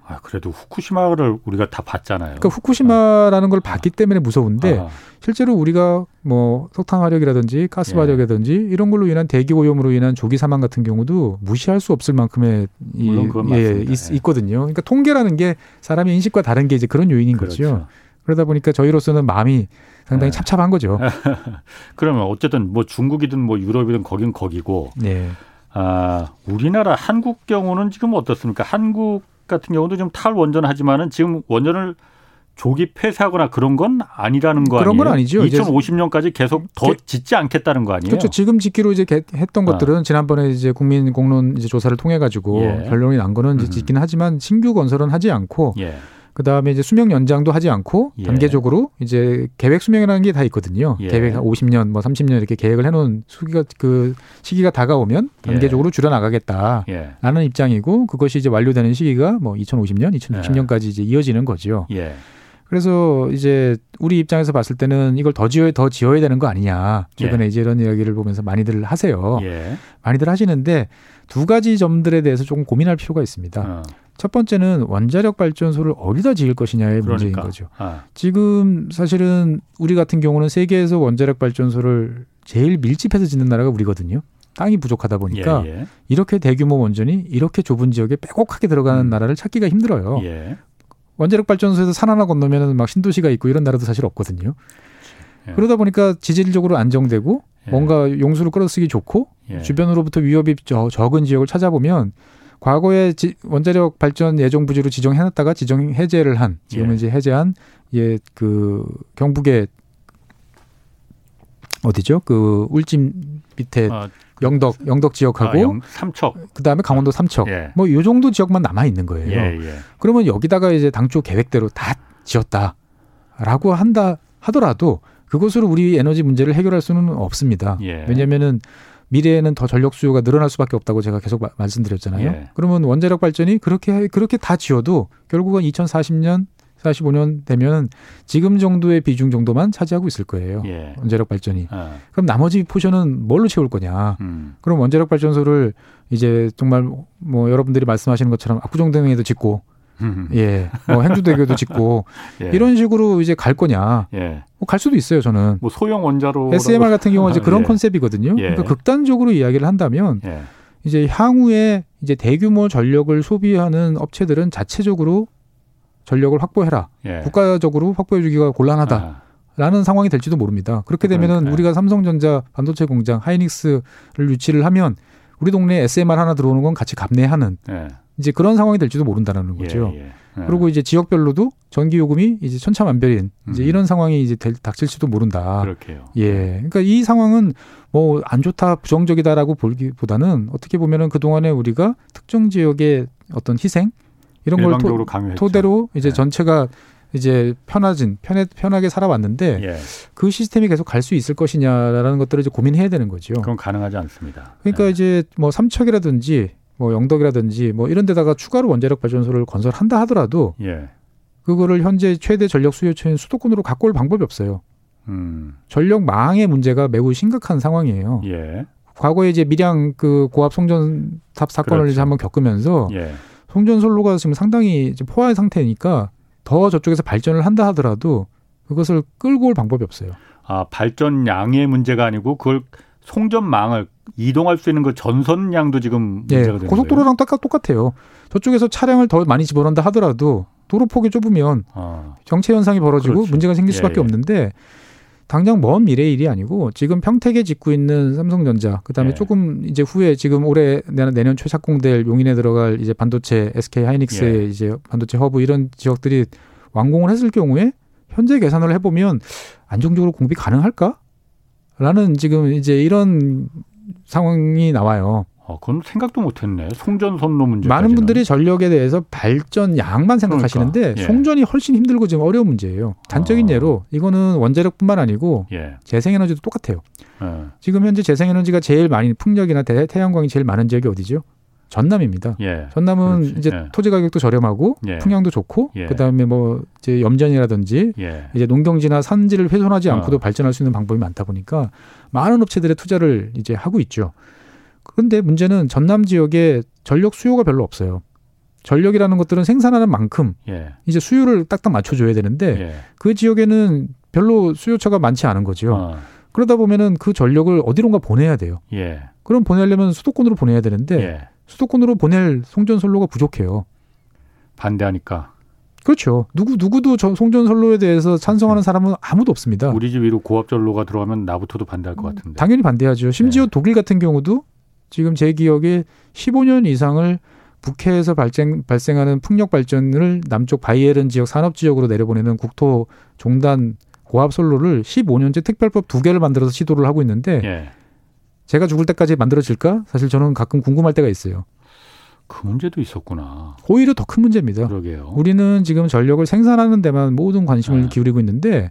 아, 그래도 후쿠시마를 우리가 다 봤잖아요.
그러니까 후쿠시마라는 걸 봤기 때문에 무서운데 아. 실제로 우리가 뭐 석탄 화력이라든지 가스 화력이라든지 예. 이런 걸로 인한 대기 오염으로 인한 조기 사망 같은 경우도 무시할 수 없을 만큼의 이, 예, 있, 예. 있거든요. 그러니까 통계라는 게 사람의 인식과 다른 게 이제 그런 요인인 그렇죠. 거죠. 그러다 보니까 저희로서는 마음이 상당히 네. 찹찹한 거죠.
그러면 어쨌든 뭐 중국이든 뭐 유럽이든 거긴 거기고. 네. 아, 우리나라 한국 경우는 지금 어떻습니까? 한국 같은 경우도 좀 탈원전하지만은 지금 원전을 조기 폐쇄하거나 그런 건 아니라는 거
그런
아니에요?
건 아니죠.
2050년까지 계속 더 게, 짓지 않겠다는 거 아니에요?
그렇죠. 지금 짓기로 이제 했던 아. 것들은 지난번에 이제 국민 공론 이제 조사를 통해 가지고 예. 결론이 난 거는 이제 음. 짓기는 하지만 신규 건설은 하지 않고 예. 그 다음에 이제 수명 연장도 하지 않고 예. 단계적으로 이제 계획 수명이라는 게 다 있거든요. 예. 계획 50년, 뭐 30년 이렇게 계획을 해놓은 수기가 그 시기가 다가오면 예. 단계적으로 예. 줄여 나가겠다라는 입장이고 그것이 이제 완료되는 시기가 뭐 2050년, 2060년까지 이제 이어지는 거죠. 예. 그래서 이제 우리 입장에서 봤을 때는 이걸 더 지어야 더 지어야 되는 거 아니냐. 최근에 예. 이제 이런 이야기를 보면서 많이들 하세요. 예. 많이들 하시는데 두 가지 점들에 대해서 조금 고민할 필요가 있습니다. 어. 첫 번째는 원자력 발전소를 어디다 지을 것이냐의 그러니까. 문제인 거죠. 아. 지금 사실은 우리 같은 경우는 세계에서 원자력 발전소를 제일 밀집해서 짓는 나라가 우리거든요. 땅이 부족하다 보니까 예, 예. 이렇게 대규모 원전이 이렇게 좁은 지역에 빼곡하게 들어가는 음. 나라를 찾기가 힘들어요. 예. 원자력 발전소에서 산 하나 건너면 막 신도시가 있고 이런 나라도 사실 없거든요. 예. 그러다 보니까 지질적으로 안정되고 예. 뭔가 용수를 끌어쓰기 좋고 예. 주변으로부터 위협이 적은 지역을 찾아보면 과거에 지, 원자력 발전 예정 부지로 지정해놨다가 지정 해제를 한 지금은 예. 이제 해제한 예 그 경북의 어디죠? 그 울진 밑에 아, 영덕 영덕 지역하고 아, 영,
삼척
그다음에 강원도 삼척 예. 뭐요 정도 지역만 남아 있는 거예요. 예, 예. 그러면 여기다가 이제 당초 계획대로 다 지었다라고 한다 하더라도 그것으로 우리 에너지 문제를 해결할 수는 없습니다. 예. 왜냐면은 미래에는 더 전력 수요가 늘어날 수밖에 없다고 제가 계속 마, 말씀드렸잖아요. 예. 그러면 원자력 발전이 그렇게 그렇게 다 지어도 결국은 2040년 45년 되면 지금 정도의 비중 정도만 차지하고 있을 거예요. 예. 원자력 발전이. 아. 그럼 나머지 포션은 뭘로 채울 거냐? 음. 그럼 원자력 발전소를 이제 정말 뭐 여러분들이 말씀하시는 것처럼 압구정동에도 짓고 예, 뭐 행주대교도 짓고 예. 이런 식으로 이제 갈 거냐? 예. 뭐 갈 수도 있어요, 저는.
뭐 소형 원자로
SMR 같은 경우는 이제 그런 예. 컨셉이거든요. 예. 그러니까 극단적으로 이야기를 한다면 예. 이제 향후에 이제 대규모 전력을 소비하는 업체들은 자체적으로 전력을 확보해라. 예. 국가적으로 확보해주기가 곤란하다. 라는 아. 상황이 될지도 모릅니다. 그렇게 되면은 그러니까요. 우리가 삼성전자 반도체 공장 하이닉스를 유치를 하면 우리 동네에 SMR 하나 들어오는 건 같이 감내하는 예. 이제 그런 상황이 될지도 모른다는 거죠. 예, 예. 예. 그리고 이제 지역별로도 전기 요금이 이제 천차만별인 이제 음. 이런 상황이 이제 될, 닥칠지도 모른다.
그렇게요.
예. 그러니까 이 상황은 뭐 안 좋다, 부정적이다라고 보기보다는 어떻게 보면은 그 동안에 우리가 특정 지역의 어떤 희생 이런 걸 토, 토대로 이제 네. 전체가 이제 편해진 편해, 편하게 살아왔는데 예. 그 시스템이 계속 갈 수 있을 것이냐라는 것들을 이제 고민해야 되는 거죠.
그건 가능하지 않습니다.
그러니까 네. 이제 뭐 삼척이라든지 뭐 영덕이라든지 뭐 이런 데다가 추가로 원자력 발전소를 건설한다 하더라도 예. 그거를 현재 최대 전력 수요처인 수도권으로 갖고 올 방법이 없어요. 음. 전력 망의 문제가 매우 심각한 상황이에요. 예. 과거에 이제 밀양 그 고압 송전탑 사건을 그렇죠. 이제 한번 겪으면서 예. 송전선로가 지금 상당히 이제 포화의 상태니까 더 저쪽에서 발전을 한다 하더라도 그것을 끌고 올 방법이 없어요.
아 발전량의 문제가 아니고 그걸 송전망을 이동할 수 있는 그 전선량도 지금 예, 문제가 되는
고속도로랑 똑같, 똑같아요. 저쪽에서 차량을 더 많이 집어넣는다 하더라도 도로 폭이 좁으면 아. 정체 현상이 벌어지고 그렇죠. 문제가 생길 수밖에 예, 예. 없는데 당장 먼 미래의 일이 아니고 지금 평택에 짓고 있는 삼성전자 그다음에 예. 조금 이제 후에 지금 올해 내년, 내년 초 착공될 용인에 들어갈 이제 반도체 SK 하이닉스의 예. 이제 반도체 허브 이런 지역들이 완공을 했을 경우에 현재 계산을 해보면 안정적으로 공급이 가능할까? 라는 지금 이제 이런 상황이 나와요.
어, 그건 생각도 못했네. 송전선로 문제.
많은 분들이 전력에 대해서 발전 양만 생각하시는데 그러니까. 예. 송전이 훨씬 힘들고 지금 어려운 문제예요. 단적인 어. 예로 이거는 원자력뿐만 아니고 예. 재생에너지도 똑같아요. 예. 지금 현재 재생에너지가 제일 많이 풍력이나 대, 태양광이 제일 많은 지역이 어디죠? 전남입니다. 예. 전남은 그렇지. 이제 예. 토지 가격도 저렴하고 예. 풍량도 좋고 예. 그다음에 뭐 이제 염전이라든지 예. 이제 농경지나 산지를 훼손하지 어. 않고도 발전할 수 있는 방법이 많다 보니까 많은 업체들의 투자를 이제 하고 있죠. 그런데 문제는 전남 지역에 전력 수요가 별로 없어요. 전력이라는 것들은 생산하는 만큼 예. 이제 수요를 딱딱 맞춰줘야 되는데 예. 그 지역에는 별로 수요처가 많지 않은 거죠. 어. 그러다 보면은 그 전력을 어디론가 보내야 돼요. 예. 그럼 보내려면 수도권으로 보내야 되는데 예. 수도권으로 보낼 송전선로가 부족해요.
반대하니까.
그렇죠. 누구 누구도 저 송전선로에 대해서 찬성하는 음. 사람은 아무도 없습니다.
우리 집 위로 고압전로가 들어가면 나부터도 반대할 것 같은데.
당연히 반대하죠. 심지어 네. 독일 같은 경우도 지금 제 기억에 15년 이상을 북해에서 발생, 발생하는 풍력 발전을 남쪽 바이에른 지역 산업 지역으로 내려보내는 국토 종단 고압 선로를 15년째 특별법 두 개를 만들어서 시도를 하고 있는데 예. 제가 죽을 때까지 만들어질까? 사실 저는 가끔 궁금할 때가 있어요.
그 문제도 있었구나.
오히려 더 큰 문제입니다.
그러게요.
우리는 지금 전력을 생산하는 데만 모든 관심을 네. 기울이고 있는데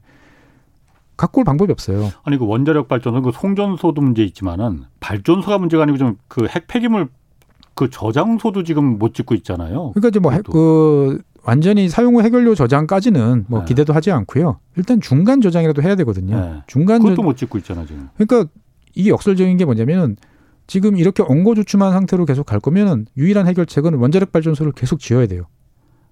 갖고 올 방법이 없어요.
아니 그 원자력 발전소 그 송전소도 문제 있지만은 발전소가 문제가 아니고 좀 그 핵 폐기물 그 저장소도 지금 못 짓고 있잖아요.
그러니까 이제 뭐그 완전히 사용 후 해결료 저장까지는 뭐 네. 기대도 하지 않고요. 일단 중간 저장이라도 해야 되거든요. 네. 중간
그것도 저... 못 짓고 있잖아 지금.
그러니까 이게 역설적인 게 뭐냐면 지금 이렇게 엉거주춤한 상태로 계속 갈 거면은 유일한 해결책은 원자력 발전소를 계속 지어야 돼요.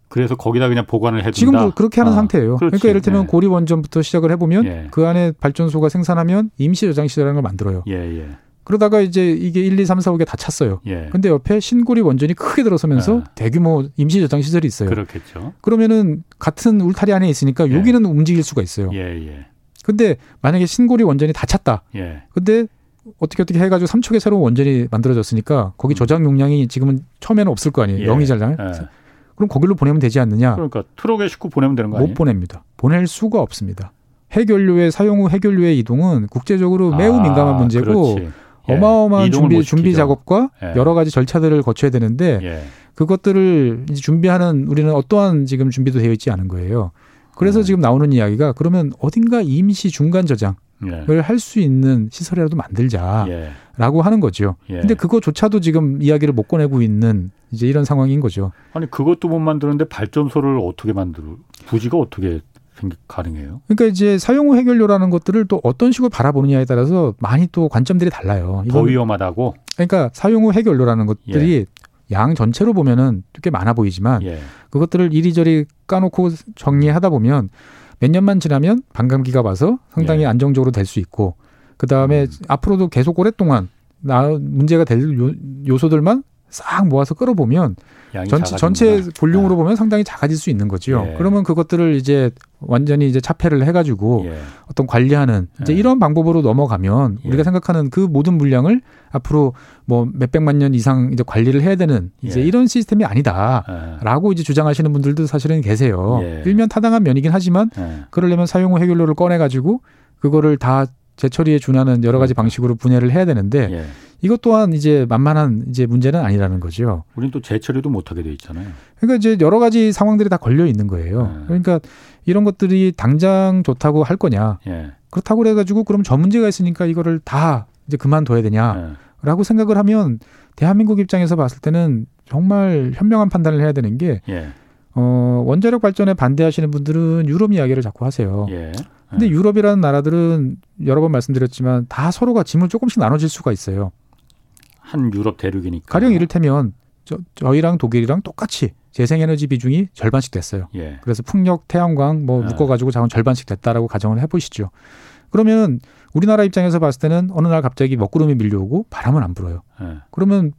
그래서 거기다 그냥 보관을 해둔다.
지금도 그렇게 하는 어, 상태예요. 그렇지. 그러니까 예를 들면 예. 고리 원전부터 시작을 해보면 예. 그 안에 발전소가 생산하면 임시 저장 시설이라는 걸 만들어요.
예, 예.
그러다가 이제 이게 1, 2, 3, 4, 5개 다 찼어요. 예. 근데 옆에 신고리 원전이 크게 들어서면서 예. 대규모 임시 저장 시설이 있어요.
그렇겠죠.
그러면은 같은 울타리 안에 있으니까 예. 여기는 움직일 수가 있어요.
예, 예.
근데 만약에 신고리 원전이 다 찼다. 예. 근데 어떻게 어떻게 해가지고 삼척에 새로운 원전이 만들어졌으니까 거기 음. 저장 용량이 지금은 처음에는 없을 거 아니에요. 예. 영이잖아요. 예. 그럼 거기로 보내면 되지 않느냐?
그러니까 트럭에 싣고 보내면 되는 거 아니에요?
못 보냅니다. 보낼 수가 없습니다. 해결료의 사용 후 해결료의 이동은 국제적으로 매우 아, 민감한 문제고 예. 어마어마한 준비 준비 작업과 예. 여러 가지 절차들을 거쳐야 되는데 예. 그것들을 이제 준비하는 우리는 어떠한 지금 준비도 되어 있지 않은 거예요. 그래서 음. 지금 나오는 이야기가 그러면 어딘가 임시 중간 저장 을 예. 할수 있는 시설이라도 만들자라고 예. 하는 거죠. 예. 근데 그거조차도 지금 이야기를 못 꺼내고 있는 이제 이런 상황인 거죠.
아니 그것도 못 만드는데 발전소를 어떻게 만들어? 부지가 어떻게 가능해요?
그러니까 이제 사용 후 해결료라는 것들을 또 어떤 식으로 바라보느냐에 따라서 많이 또 관점들이 달라요.
더 위험하다고?
그러니까 사용 후 해결료라는 것들이 예. 양 전체로 보면은 꽤 많아 보이지만 예. 그것들을 이리저리 까놓고 정리하다 보면 몇 년만 지나면 반감기가 와서 상당히 예. 안정적으로 될 수 있고 그 다음에 음. 앞으로도 계속 오랫동안 나 문제가 될 요, 소들만 싹 모아서 끌어보면 전체 전체 볼륨으로 네. 보면 상당히 작아질 수 있는 거죠. 예. 그러면 그것들을 이제 완전히 이제 차폐를 해가지고 예. 어떤 관리하는 이제 예. 이런 방법으로 넘어가면 예. 우리가 생각하는 그 모든 물량을 앞으로 뭐 몇백만 년 이상 이제 관리를 해야 되는 이제 예. 이런 시스템이 아니다라고 이제 주장하시는 분들도 사실은 계세요. 예. 일면 타당한 면이긴 하지만 그러려면 사용 후 해결료를 꺼내가지고 그거를 다 재처리에 준하는 여러 가지 그러니까. 방식으로 분해를 해야 되는데 이것 또한 이제 만만한 이제 문제는 아니라는 거죠.
우리는 또 재처리도 못하게 돼 있잖아요.
그러니까 이제 여러 가지 상황들이 다 걸려 있는 거예요. 네. 그러니까 이런 것들이 당장 좋다고 할 거냐. 예. 그렇다고 그래가지고 그럼 저 문제가 있으니까 이거를 다 이제 그만둬야 되냐라고 예. 생각을 하면 대한민국 입장에서 봤을 때는 정말 현명한 판단을 해야 되는 게 예. 어, 원자력 발전에 반대하시는 분들은 유럽 이야기를 자꾸 하세요. 예. 근데 예. 유럽이라는 나라들은 여러 번 말씀드렸지만 다 서로가 짐을 조금씩 나눠질 수가 있어요.
한 유럽 대륙이니까.
가령 이를테면 저, 저희랑 독일이랑 똑같이 재생에너지 비중이 절반씩 됐어요. 예. 그래서 풍력, 태양광 뭐 예. 묶어가지고 자원 절반씩 됐다라고 가정을 해보시죠. 그러면 우리나라 입장에서 봤을 때는 어느 날 갑자기 먹구름이 밀려오고 바람은 안 불어요. 예. 그러면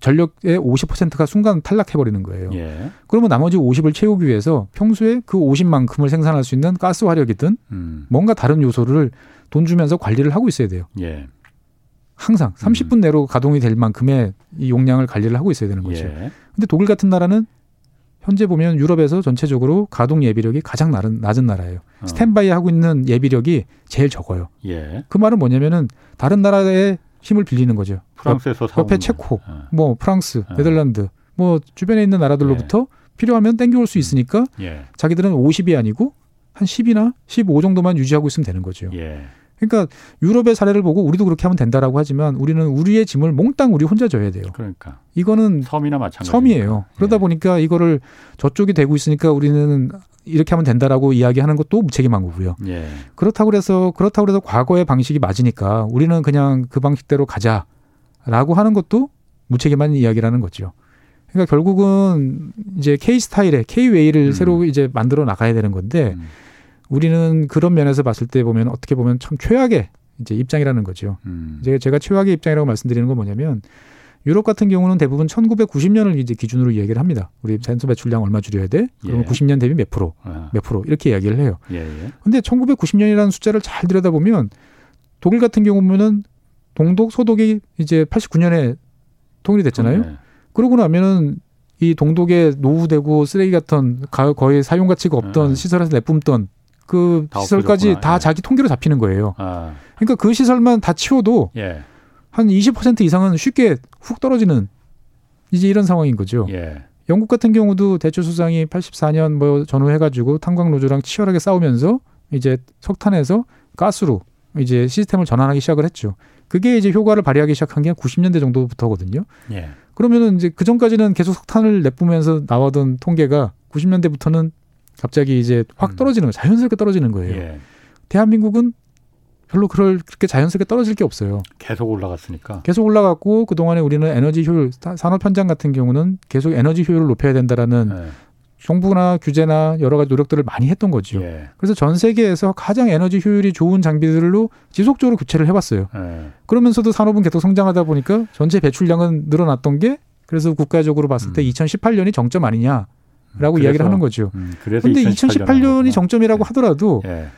전력의 50%가 순간 탈락해버리는 거예요. 예. 그러면 나머지 50을 채우기 위해서 평소에 그 50만큼을 생산할 수 있는 가스 화력이든 음. 뭔가 다른 요소를 돈 주면서 관리를 하고 있어야 돼요. 예. 항상 30분 음. 내로 가동이 될 만큼의 이 용량을 관리를 하고 있어야 되는 거죠. 예. 근데 독일 같은 나라는 현재 보면 유럽에서 전체적으로 가동 예비력이 가장 낮은, 낮은 나라예요. 어. 스탠바이 하고 있는 예비력이 제일 적어요. 예. 그 말은 뭐냐면은 다른 나라의 힘을 빌리는 거죠.
프랑스에서
옆, 옆에 체코, 어. 뭐 프랑스, 어. 네덜란드, 뭐 주변에 있는 나라들로부터 예. 필요하면 땡겨올 수 있으니까 예. 자기들은 50이 아니고 한 10이나 15 정도만 유지하고 있으면 되는 거죠. 예. 그러니까 유럽의 사례를 보고 우리도 그렇게 하면 된다라고 하지만 우리는 우리의 짐을 몽땅 우리 혼자 져야 돼요.
그러니까
이거는
섬이나 마찬가지
섬이에요. 그러다 예. 보니까 이거를 저쪽이 되고 있으니까 우리는 이렇게 하면 된다라고 이야기하는 것도 무책임한 거고요. 예. 그렇다고 그래서 그렇다고 그래서 과거의 방식이 맞으니까 우리는 그냥 그 방식대로 가자라고 하는 것도 무책임한 이야기라는 거죠. 그러니까 결국은 이제 K 스타일의 K way를 음. 새로 이제 만들어 나가야 되는 건데 음. 우리는 그런 면에서 봤을 때 보면 어떻게 보면 참 최악의 이제 입장이라는 거죠. 음. 이제 제가 최악의 입장이라고 말씀드리는 건 뭐냐면 유럽 같은 경우는 대부분 1990년을 이제 기준으로 이야기를 합니다. 우리 탄소 배출량 얼마 줄여야 돼? 그러면 예. 90년 대비 몇 프로, 아. 몇 프로 이렇게 이야기를 해요. 예, 예. 근데 1990년이라는 숫자를 잘 들여다보면 독일 같은 경우는 동독, 소독이 이제 89년에 통일이 됐잖아요. 네. 그러고 나면은 이 동독에 노후되고 쓰레기 같은 거의 사용 가치가 없던 네. 시설에서 내뿜던 그 시설까지 다 예. 자기 통계로 잡히는 거예요. 아. 그러니까 그 시설만 다 치워도 예. 한 20% 이상은 쉽게 훅 떨어지는 이제 이런 상황인 거죠. 예. 영국 같은 경우도 대초 수상이 84년 뭐 전후해가지고 탄광 노조랑 치열하게 싸우면서 이제 석탄에서 가스로 이제 시스템을 전환하기 시작을 했죠. 그게 이제 효과를 발휘하기 시작한 게 90년대 정도부터거든요. 예. 그러면은 이제 그 전까지는 계속 석탄을 내뿜으면서 나오던 통계가 90년대부터는 갑자기 이제 확 음. 떨어지는 거예요. 자연스럽게 떨어지는 거예요. 예. 대한민국은 별로 그럴 그렇게 자연스럽게 떨어질 게 없어요.
계속 올라갔으니까.
계속 올라갔고 그 동안에 우리는 에너지 효율 산업 현장 같은 경우는 계속 에너지 효율을 높여야 된다라는 네. 정부나 규제나 여러 가지 노력들을 많이 했던 거죠. 예. 그래서 전 세계에서 가장 에너지 효율이 좋은 장비들로 지속적으로 교체를 해봤어요. 예. 그러면서도 산업은 계속 성장하다 보니까 전체 배출량은 늘어났던 게 그래서 국가적으로 봤을 때 음. 2018년이 정점 아니냐. 라고 그래서, 이야기를 하는 거죠. 음, 그런데 2018년이 정점이라고 네. 하더라도 예.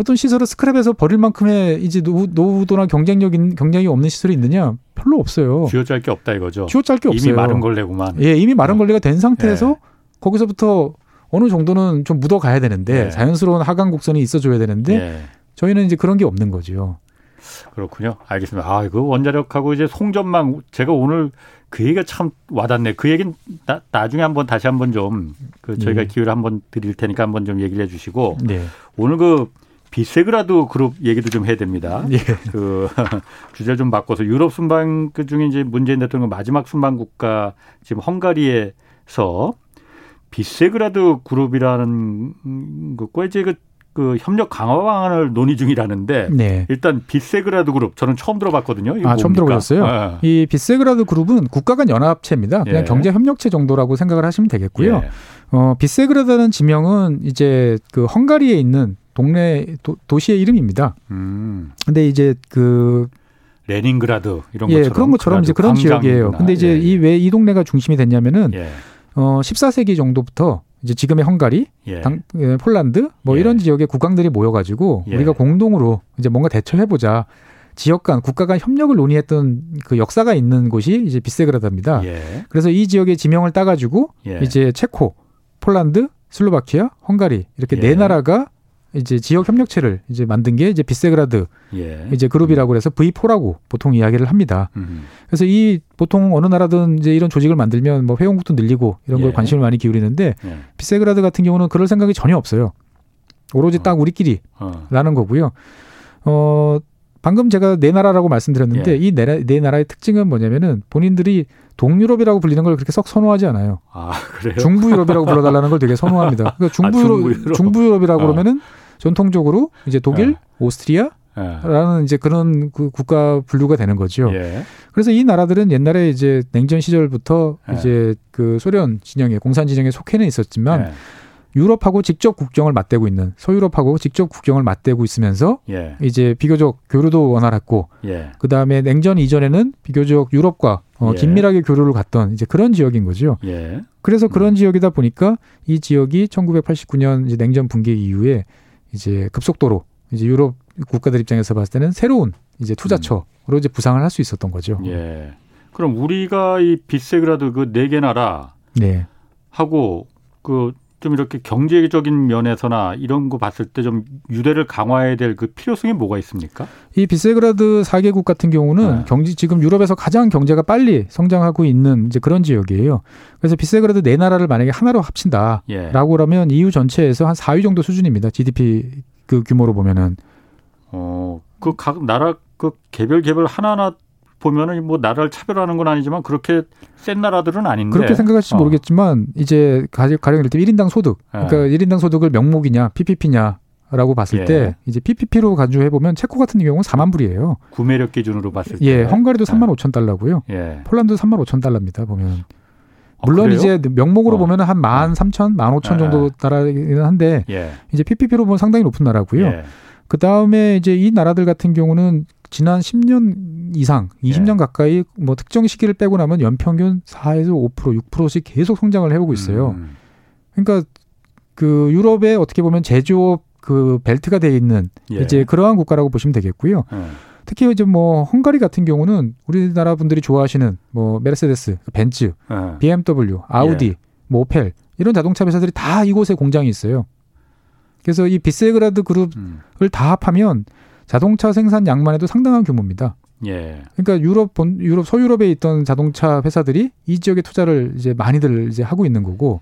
어떤 시설을 스크랩해서 버릴 만큼의 이제 노후, 노후도나 경쟁력 인 경쟁이 없는 시설이 있느냐? 별로 없어요.
쥐어짤 게 없다 이거죠.
쥐어짤 게 없어요.
이미 마른 걸레구만.
예, 이미 마른 어. 걸레가 된 상태에서 예. 거기서부터 어느 정도는 좀 묻어 가야 되는데 예. 자연스러운 하강 곡선이 있어줘야 되는데 예. 저희는 이제 그런 게 없는 거죠.
그렇군요. 알겠습니다. 아, 그 원자력하고 이제 송전망 제가 오늘 그 얘기가 참 와닿네. 그 얘기는 나, 나중에 한번 다시 한번 좀그 저희가 네. 기회를 한번 드릴 테니까 한번 좀 얘기를 해 주시고 네. 오늘 그 비세그라드 그룹 얘기도 좀 해야 됩니다. 네. 그 주제 좀 바꿔서 유럽 순방 그 중에 이제 문재인 대통령 마지막 순방 국가 지금 헝가리에서 비세그라드 그룹이라는 것과 이제 그 그 협력 강화 방안을 논의 중이라는데 네. 일단 비세그라드 그룹 저는 처음 들어봤거든요.
아 처음 들어봤어요. 네. 이 비세그라드 그룹은 국가 간 연합체입니다. 그냥 예. 경제 협력체 정도라고 생각을 하시면 되겠고요. 예. 어, 비세그라드는 지명은 이제 그 헝가리에 있는 동네 도, 시의 이름입니다. 음. 근데 이제 그
레닌그라드 이런
예, 것처럼 그런 것처럼 이제 그런 지역이에요. 근데 이제 예. 이왜이 동네가 중심이 됐냐면은 예. 어 14세기 정도부터 이제 지금의 헝가리, 예. 당, 예, 폴란드 뭐 예. 이런 지역의 국왕들이 모여가지고 예. 우리가 공동으로 이제 뭔가 대처해보자. 지역 간 국가 간 협력을 논의했던 그 역사가 있는 곳이 이제 비세그라드입니다. 예. 그래서 이 지역의 지명을 따가지고 이제 체코, 폴란드, 슬로바키아, 헝가리 이렇게 네 나라가 이제 지역 협력체를 이제 만든 게 이제 비세그라드 예. 이제 그룹이라고 해서 V4라고 보통 이야기를 합니다. 음. 그래서 이 보통 어느 나라든 이제 이런 조직을 만들면 뭐 회원국도 늘리고 이런 걸 예. 관심을 많이 기울이는데 예. 비세그라드 같은 경우는 그럴 생각이 전혀 없어요. 오로지 어. 딱 우리끼리라는 어. 거고요. 어 방금 제가 네 나라라고 말씀드렸는데 예. 이네 네 나라의 특징은 뭐냐면은 본인들이 동유럽이라고 불리는 걸 그렇게 석 선호하지 않아요.
아, 그래요?
중부유럽이라고 불러달라는 걸 되게 선호합니다. 그러니까 중부유럽, 아, 중부유럽. 중부유럽이라고 어. 그러면은 전통적으로 이제 독일, 네. 오스트리아 라는 이제 그런 그 국가 분류가 되는 거죠. 예. 그래서 이 나라들은 옛날에 이제 냉전 시절부터 예. 이제 그 소련 진영에 공산 진영에 속해는 있었지만 예. 유럽하고 직접 국경을 맞대고 있는 서유럽하고 직접 국경을 맞대고 있으면서 예. 이제 비교적 교류도 원활했고 예. 그 다음에 냉전 이전에는 비교적 유럽과 어, 예. 긴밀하게 교류를 갔던 이제 그런 지역인 거죠. 그래서 그런 음. 지역이다 보니까 이 지역이 1989년 이제 냉전 붕괴 이후에 이제 급속도로 이제 유럽 국가들 입장에서 봤을 때는 새로운 이제 투자처로 음. 이제 부상을 할 수 있었던 거죠.
예. 그럼 우리가 이 비세그라드 그네 개 나라 네. 하고 그 좀 이렇게 경제적인 면에서나 이런 거 봤을 때 좀 유대를 강화해야 될 그 필요성이 뭐가 있습니까?
이 비세그라드 4개국 같은 경우는 네. 경제 지금 유럽에서 가장 경제가 빨리 성장하고 있는 이제 그런 지역이에요. 그래서 비세그라드 네 나라를 만약에 하나로 합친다라고 예. 그러면 EU 전체에서 한 4위 정도 수준입니다. GDP 그 규모로 보면은.
어, 그 각 나라 그 개별 개별 하나하나 보면은 뭐 나라를 차별하는 건 아니지만 그렇게 센 나라들은 아닌데
그렇게 생각할지 어. 모르겠지만 이제 가령 이럴 때 1인당 소득 그러니까 예. 1인당 소득을 명목이냐 PPP냐 라고 봤을 예. 때 이제 PPP로 간주해 보면 체코 같은 경우는 4만 불이에요.
구매력 기준으로 봤을 때.
예, 헝가리도 3만 예. 5천 달러고요. 예. 폴란드 3만 5천 달러입니다. 보면. 어, 물론 어, 이제 명목으로 어. 보면 은 한만 삼천, 만 오천 정도 나라이긴 한데 예. 이제 PPP로 보면 상당히 높은 나라고요. 예. 그 다음에 이제 이 나라들 같은 경우는 지난 10년 이상, 20년 예. 가까이 뭐 특정 시기를 빼고 나면 연평균 4에서 5%, 6%씩 계속 성장을 해오고 있어요. 음. 그러니까 그 유럽에 어떻게 보면 제조업 그 벨트가 돼 있는 예. 이제 그러한 국가라고 보시면 되겠고요. 음. 특히 이제 뭐 헝가리 같은 경우는 우리나라 분들이 좋아하시는 뭐 메르세데스, 벤츠, 음. BMW, 아우디, 예. 뭐 오펠 이런 자동차 회사들이 다 이곳에 공장이 있어요. 그래서 이 비세그라드 그룹을 음. 다 합하면 자동차 생산량만 해도 상당한 규모입니다. 예. 그러니까 유럽 본 유럽 서유럽에 있던 자동차 회사들이 이 지역에 투자를 이제 많이들 이제 하고 있는 거고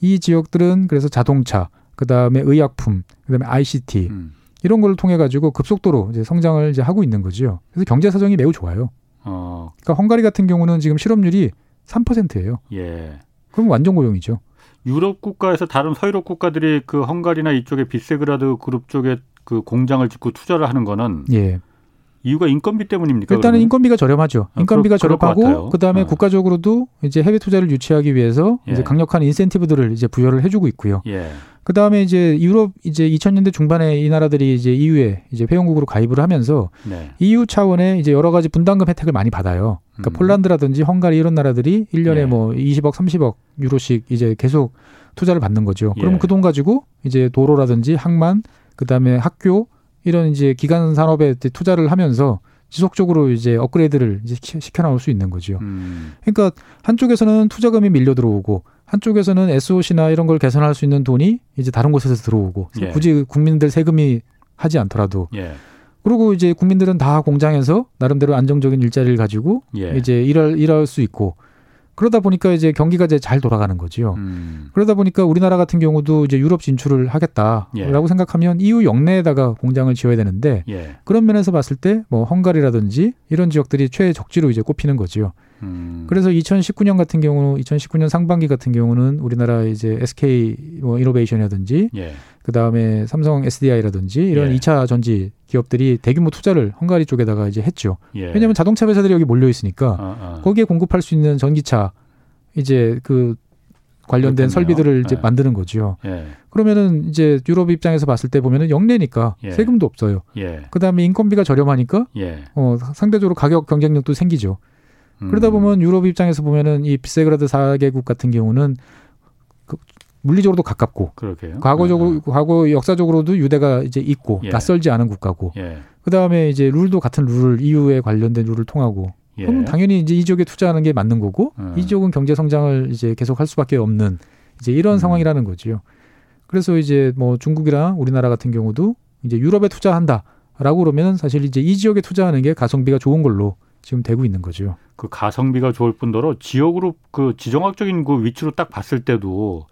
이 지역들은 그래서 자동차 그다음에 의약품, 그다음에 ICT 음. 이런 걸 통해 가지고 급속도로 이제 성장을 이제 하고 있는 거죠. 그래서 경제 사정이 매우 좋아요. 어. 그러니까 헝가리 같은 경우는 지금 실업률이 3%예요. 예. 그럼 완전 고용이죠.
유럽 국가에서 다른 서유럽 국가들이 그 헝가리나 이쪽에 비세그라드 그룹 쪽에 그 공장을 짓고 투자를 하는 거는 예. 이유가 인건비 때문입니까?
일단은 그러면? 인건비가 저렴하죠. 아, 인건비가 아, 저렴하고 그다음에 어. 국가적으로도 이제 해외 투자를 유치하기 위해서 예. 이제 강력한 인센티브들을 이제 부여를 해주고 있고요. 예. 그 다음에 이제 유럽 이제 2000년대 중반에 이 나라들이 이제 EU에 이제 회원국으로 가입을 하면서 네. EU 차원의 이제 여러 가지 분담금 혜택을 많이 받아요. 그러니까 음. 폴란드라든지 헝가리 이런 나라들이 1년에 예. 뭐 20억, 30억 유로씩 이제 계속 투자를 받는 거죠. 그럼 예. 그돈 가지고 이제 도로라든지 항만, 그 다음에 학교 이런 이제 기간 산업에 투자를 하면서 지속적으로 이제 업그레이드를 이제 시켜 나올 수 있는 거죠. 음. 그러니까 한쪽에서는 투자금이 밀려 들어오고 한쪽에서는 SOC나 이런 걸 개선할 수 있는 돈이 이제 다른 곳에서 들어오고 예. 굳이 국민들 세금이 하지 않더라도 예. 그리고 이제 국민들은 다 공장에서 나름대로 안정적인 일자리를 가지고 예. 이제 일할 일할 수 있고 그러다 보니까 이제 경기가 이제 잘 돌아가는 거지요. 음. 그러다 보니까 우리나라 같은 경우도 이제 유럽 진출을 하겠다라고 예. 생각하면 EU 영내에다가 공장을 지어야 되는데 예. 그런 면에서 봤을 때 뭐 헝가리라든지 이런 지역들이 최적지로 이제 꼽히는 거지요. 음. 그래서 2019년 같은 경우, 2019년 상반기 같은 경우는 우리나라 이제 SK 뭐 이노베이션이라든지, 예. 그 다음에 삼성 SDI라든지 이런 예. 2차 전지 기업들이 대규모 투자를 헝가리 쪽에다가 이제 했죠. 예. 왜냐하면 자동차 회사들이 여기 몰려 있으니까 아, 아. 거기에 공급할 수 있는 전기차 이제 그 관련된 그렇겠네요. 설비들을 이제 예. 만드는 거죠. 예. 그러면은 이제 유럽 입장에서 봤을 때 보면은 영내니까 예. 세금도 없어요. 예. 그다음에 인건비가 저렴하니까 예. 어, 상대적으로 가격 경쟁력도 생기죠. 음. 그러다 보면 유럽 입장에서 보면은 이 비세그라드 4개국 같은 경우는 그 물리적으로도 가깝고 그러게요. 과거적으로 아. 과거 역사적으로도 유대가 이제 있고 예. 낯설지 않은 국가고 예. 그다음에 이제 룰도 같은 룰을 EU에 관련된 룰을 통하고 예. 그럼 당연히 이제 이 지역에 투자하는 게 맞는 거고 음. 이 지역은 경제 성장을 이제 계속 할 수밖에 없는 이제 이런 음. 상황이라는 거지요. 그래서 이제 뭐 중국이랑 우리나라 같은 경우도 이제 유럽에 투자한다라고 그러면 사실 이제 이 지역에 투자하는 게 가성비가 좋은 걸로 지금 되고 있는 거죠.
그 가성비가 좋을 뿐더러 지역으로 그 지정학적인 그 위치로 딱 봤을 때도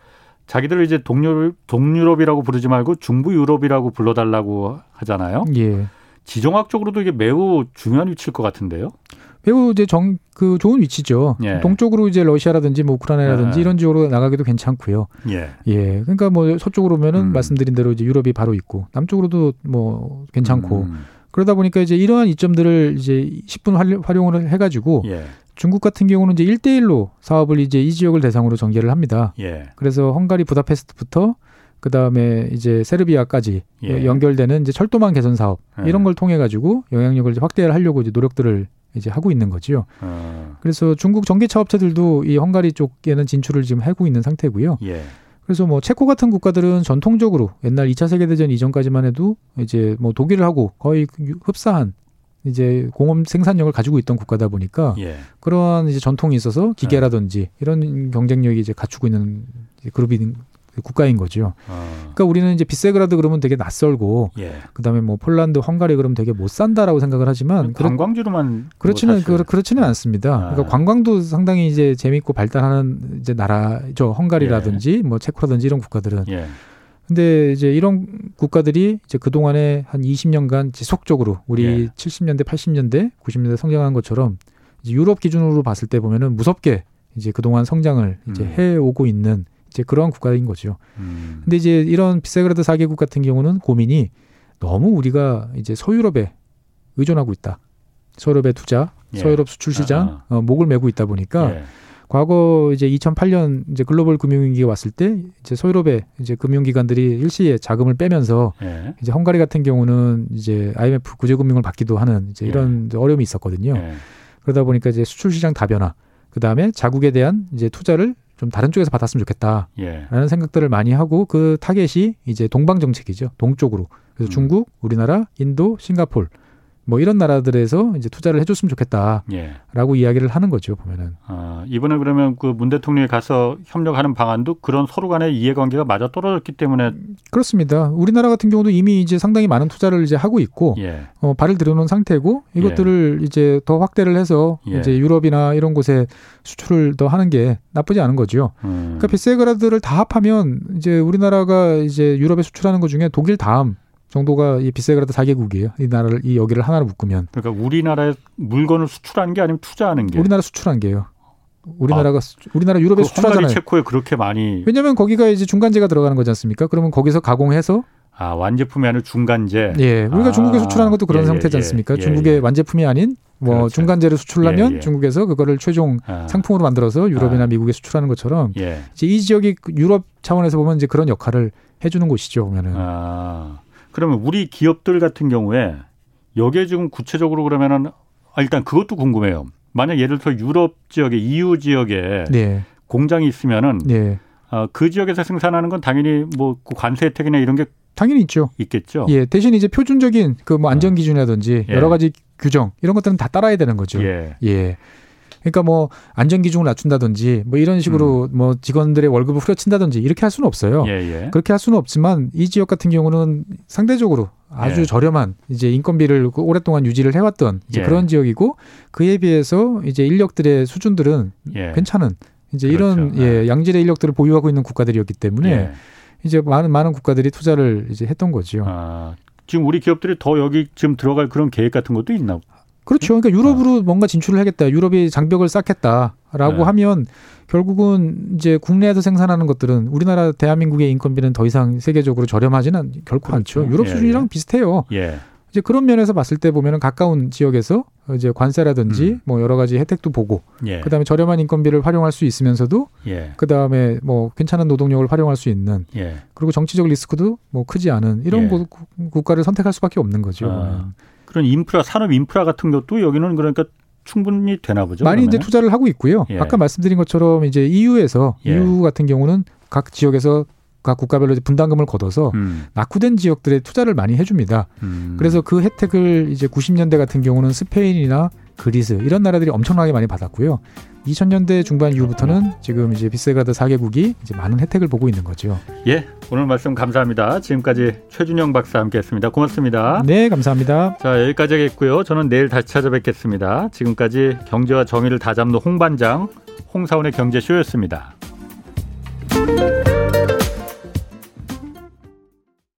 자기들을 이제 동유럽, 동유럽이라고 부르지 말고 중부 유럽이라고 불러달라고 하잖아요. 예. 지정학적으로도 이게 매우 중요한 위치일 것 같은데요.
매우 이제 정 그 좋은 위치죠. 예. 동쪽으로 이제 러시아라든지 뭐 우크라이나라든지 예. 이런 지역으로 나가기도 괜찮고요. 예. 예. 그러니까 뭐 서쪽으로 오면은 음. 말씀드린 대로 이제 유럽이 바로 있고 남쪽으로도 뭐 괜찮고 음. 그러다 보니까 이제 이러한 이점들을 이제 10분 활용을 해가지고 예. 중국 같은 경우는 이제 1대1로 사업을 이제 이 지역을 대상으로 전개를 합니다. 예. 그래서 헝가리 부다페스트부터 그 다음에 이제 세르비아까지 예. 연결되는 이제 철도망 개선 사업 예. 이런 걸 통해 가지고 영향력을 확대를 하려고 이제 노력들을 이제 하고 있는 거지요. 어. 그래서 중국 전기차 업체들도 이 헝가리 쪽에는 진출을 지금 하고 있는 상태고요. 예. 그래서 뭐 체코 같은 국가들은 전통적으로 옛날 2차 세계 대전 이전까지만 해도 이제 뭐 독일을 하고 거의 흡사한 이제 공업 생산력을 가지고 있던 국가다 보니까 예. 그러한 이제 전통이 있어서 기계라든지 이런 경쟁력이 이제 갖추고 있는 그룹이 국가인 거죠. 어. 그러니까 우리는 이제 비세그라드 그러면 되게 낯설고 예. 그다음에 뭐 폴란드, 헝가리 그러면 되게 못 산다라고 생각을 하지만
관광지로만
그렇지는 뭐 그, 그렇지는 않습니다. 아. 그러니까 관광도 상당히 이제 재밌고 발달하는 이제 나라죠. 헝가리라든지 예. 뭐 체코라든지 이런 국가들은 예. 근데 이제 이런 국가들이 이제 그동안에 한 20년간 지속적으로 우리 예. 70년대, 80년대, 90년대 성장한 것처럼 이제 유럽 기준으로 봤을 때 보면은 무섭게 이제 그동안 성장을 이제 음. 해 오고 있는 이제 그러한 국가인 거죠. 음. 근데 이제 이런 비세그라드 4개국 같은 경우는 고민이 너무 우리가 이제 서유럽에 의존하고 있다. 서유럽의 투자, 예. 서유럽 수출 시장 어, 목을 매고 있다 보니까 예. 과거 이제 2008년 이제 글로벌 금융위기가 왔을 때 이제 서유럽의 이제 금융기관들이 일시에 자금을 빼면서 예. 이제 헝가리 같은 경우는 이제 IMF 구제금융을 받기도 하는 이제 이런 예. 어려움이 있었거든요. 예. 그러다 보니까 이제 수출 시장 다변화, 그 다음에 자국에 대한 이제 투자를 좀 다른 쪽에서 받았으면 좋겠다라는 예. 생각들을 많이 하고 그 타겟이 이제 동방 정책이죠. 동쪽으로. 그래서 음. 중국, 우리나라, 인도, 싱가폴 뭐 이런 나라들에서 이제 투자를 해줬으면 좋겠다라고 예. 이야기를 하는 거죠 보면은.
아, 이번에 그러면 그 문 대통령이 가서 협력하는 방안도 그런 서로 간의 이해관계가 맞아 떨어졌기 때문에
그렇습니다. 우리나라 같은 경우도 이미 이제 상당히 많은 투자를 이제 하고 있고 예. 어, 발을 들여놓은 상태고 이것들을 예. 이제 더 확대를 해서 예. 이제 유럽이나 이런 곳에 수출을 더 하는 게 나쁘지 않은 거죠. 음. 그러니까 비세그라드를 다 합하면 이제 우리나라가 이제 유럽에 수출하는 것 중에 독일 다음 정도가 이 비세그라드 4개국이에요. 이 나라를 이 여기를 하나로 묶으면.
그러니까 우리나라에 물건을 수출하는 게 아니면 투자하는 게.
우리나라 수출한 게요. 우리나라가 아, 우리나라 유럽에 그 수출하잖아요.
체코에 그렇게 많이.
왜냐하면 거기가 이제 중간재가 들어가는 거지 않습니까? 그러면 거기서 가공해서
아 완제품이 아니라 중간재.
예, 우리가 아, 중국에 수출하는 것도 그런 예, 상태지 예, 않습니까? 예, 중국의 예. 완제품이 아닌 뭐 그렇죠. 중간재를 수출하면 예, 예. 중국에서 그거를 최종 아. 상품으로 만들어서 유럽이나 아. 미국에 수출하는 것처럼 이제 이 지역이 유럽 차원에서 보면 이제 그런 역할을 해주는 곳이죠 보면은. 아.
그러면 우리 기업들 같은 경우에 여기에 지금 구체적으로 그러면은 아, 일단 그것도 궁금해요. 만약 예를 들어 유럽 지역에 EU 지역에 네. 공장이 있으면은 네. 어, 그 지역에서 생산하는 건 당연히 뭐그 관세 혜택이나 이런 게
당연히 있죠.
있겠죠.
예, 대신 이제 표준적인 그 뭐 안전 기준이라든지 예. 여러 가지 규정 이런 것들은 다 따라야 되는 거죠. 예. 예. 그러니까 뭐 안전 기준을 낮춘다든지 뭐 이런 식으로 음. 뭐 직원들의 월급을 후려친다든지 이렇게 할 수는 없어요. 예, 예. 그렇게 할 수는 없지만 이 지역 같은 경우는 상대적으로 아주 예. 저렴한 이제 인건비를 오랫동안 유지를 해왔던 이제 예. 그런 지역이고 그에 비해서 이제 인력들의 수준들은 예. 괜찮은 이제 그렇죠. 이런 예, 양질의 인력들을 보유하고 있는 국가들이었기 때문에 예. 이제 많은 많은 국가들이 투자를 이제 했던 거죠. 아,
지금 우리 기업들이 더 여기 지금 들어갈 그런 계획 같은 것도 있나?
그렇죠. 그러니까 유럽으로 어. 뭔가 진출을 하겠다. 유럽이 장벽을 쌓겠다라고 네. 하면 결국은 이제 국내에서 생산하는 것들은 우리나라 대한민국의 인건비는 더 이상 세계적으로 저렴하지는 결코 그렇죠. 않죠. 유럽 수준이랑 예, 예. 비슷해요. 예. 이제 그런 면에서 봤을 때 보면은 가까운 지역에서 이제 관세라든지 음. 뭐 여러 가지 혜택도 보고 예. 그다음에 저렴한 인건비를 활용할 수 있으면서도 예. 그다음에 뭐 괜찮은 노동력을 활용할 수 있는 예. 그리고 정치적 리스크도 뭐 크지 않은 이런 예. 국가를 선택할 수밖에 없는 거죠. 아,
그런 인프라 산업 인프라 같은 것도 여기는 그러니까 충분히 되나 보죠.
많이 그러면? 이제 투자를 하고 있고요. 예. 아까 말씀드린 것처럼 이제 EU에서 예. EU 같은 경우는 각 지역에서 각 국가별로 분담금을 걷어서 음. 낙후된 지역들에 투자를 많이 해줍니다. 음. 그래서 그 혜택을 이제 90년대 같은 경우는 스페인이나 그리스 이런 나라들이 엄청나게 많이 받았고요. 2000년대 중반 이후부터는 지금 이제 비세그라드 4개국이 이제 많은 혜택을 보고 있는 거죠.
예, 오늘 말씀 감사합니다. 지금까지 최준영 박사 함께했습니다. 고맙습니다.
네, 감사합니다.
자, 여기까지 하겠고요. 저는 내일 다시 찾아뵙겠습니다. 지금까지 경제와 정의를 다잡는 홍반장 홍사원의 경제쇼였습니다.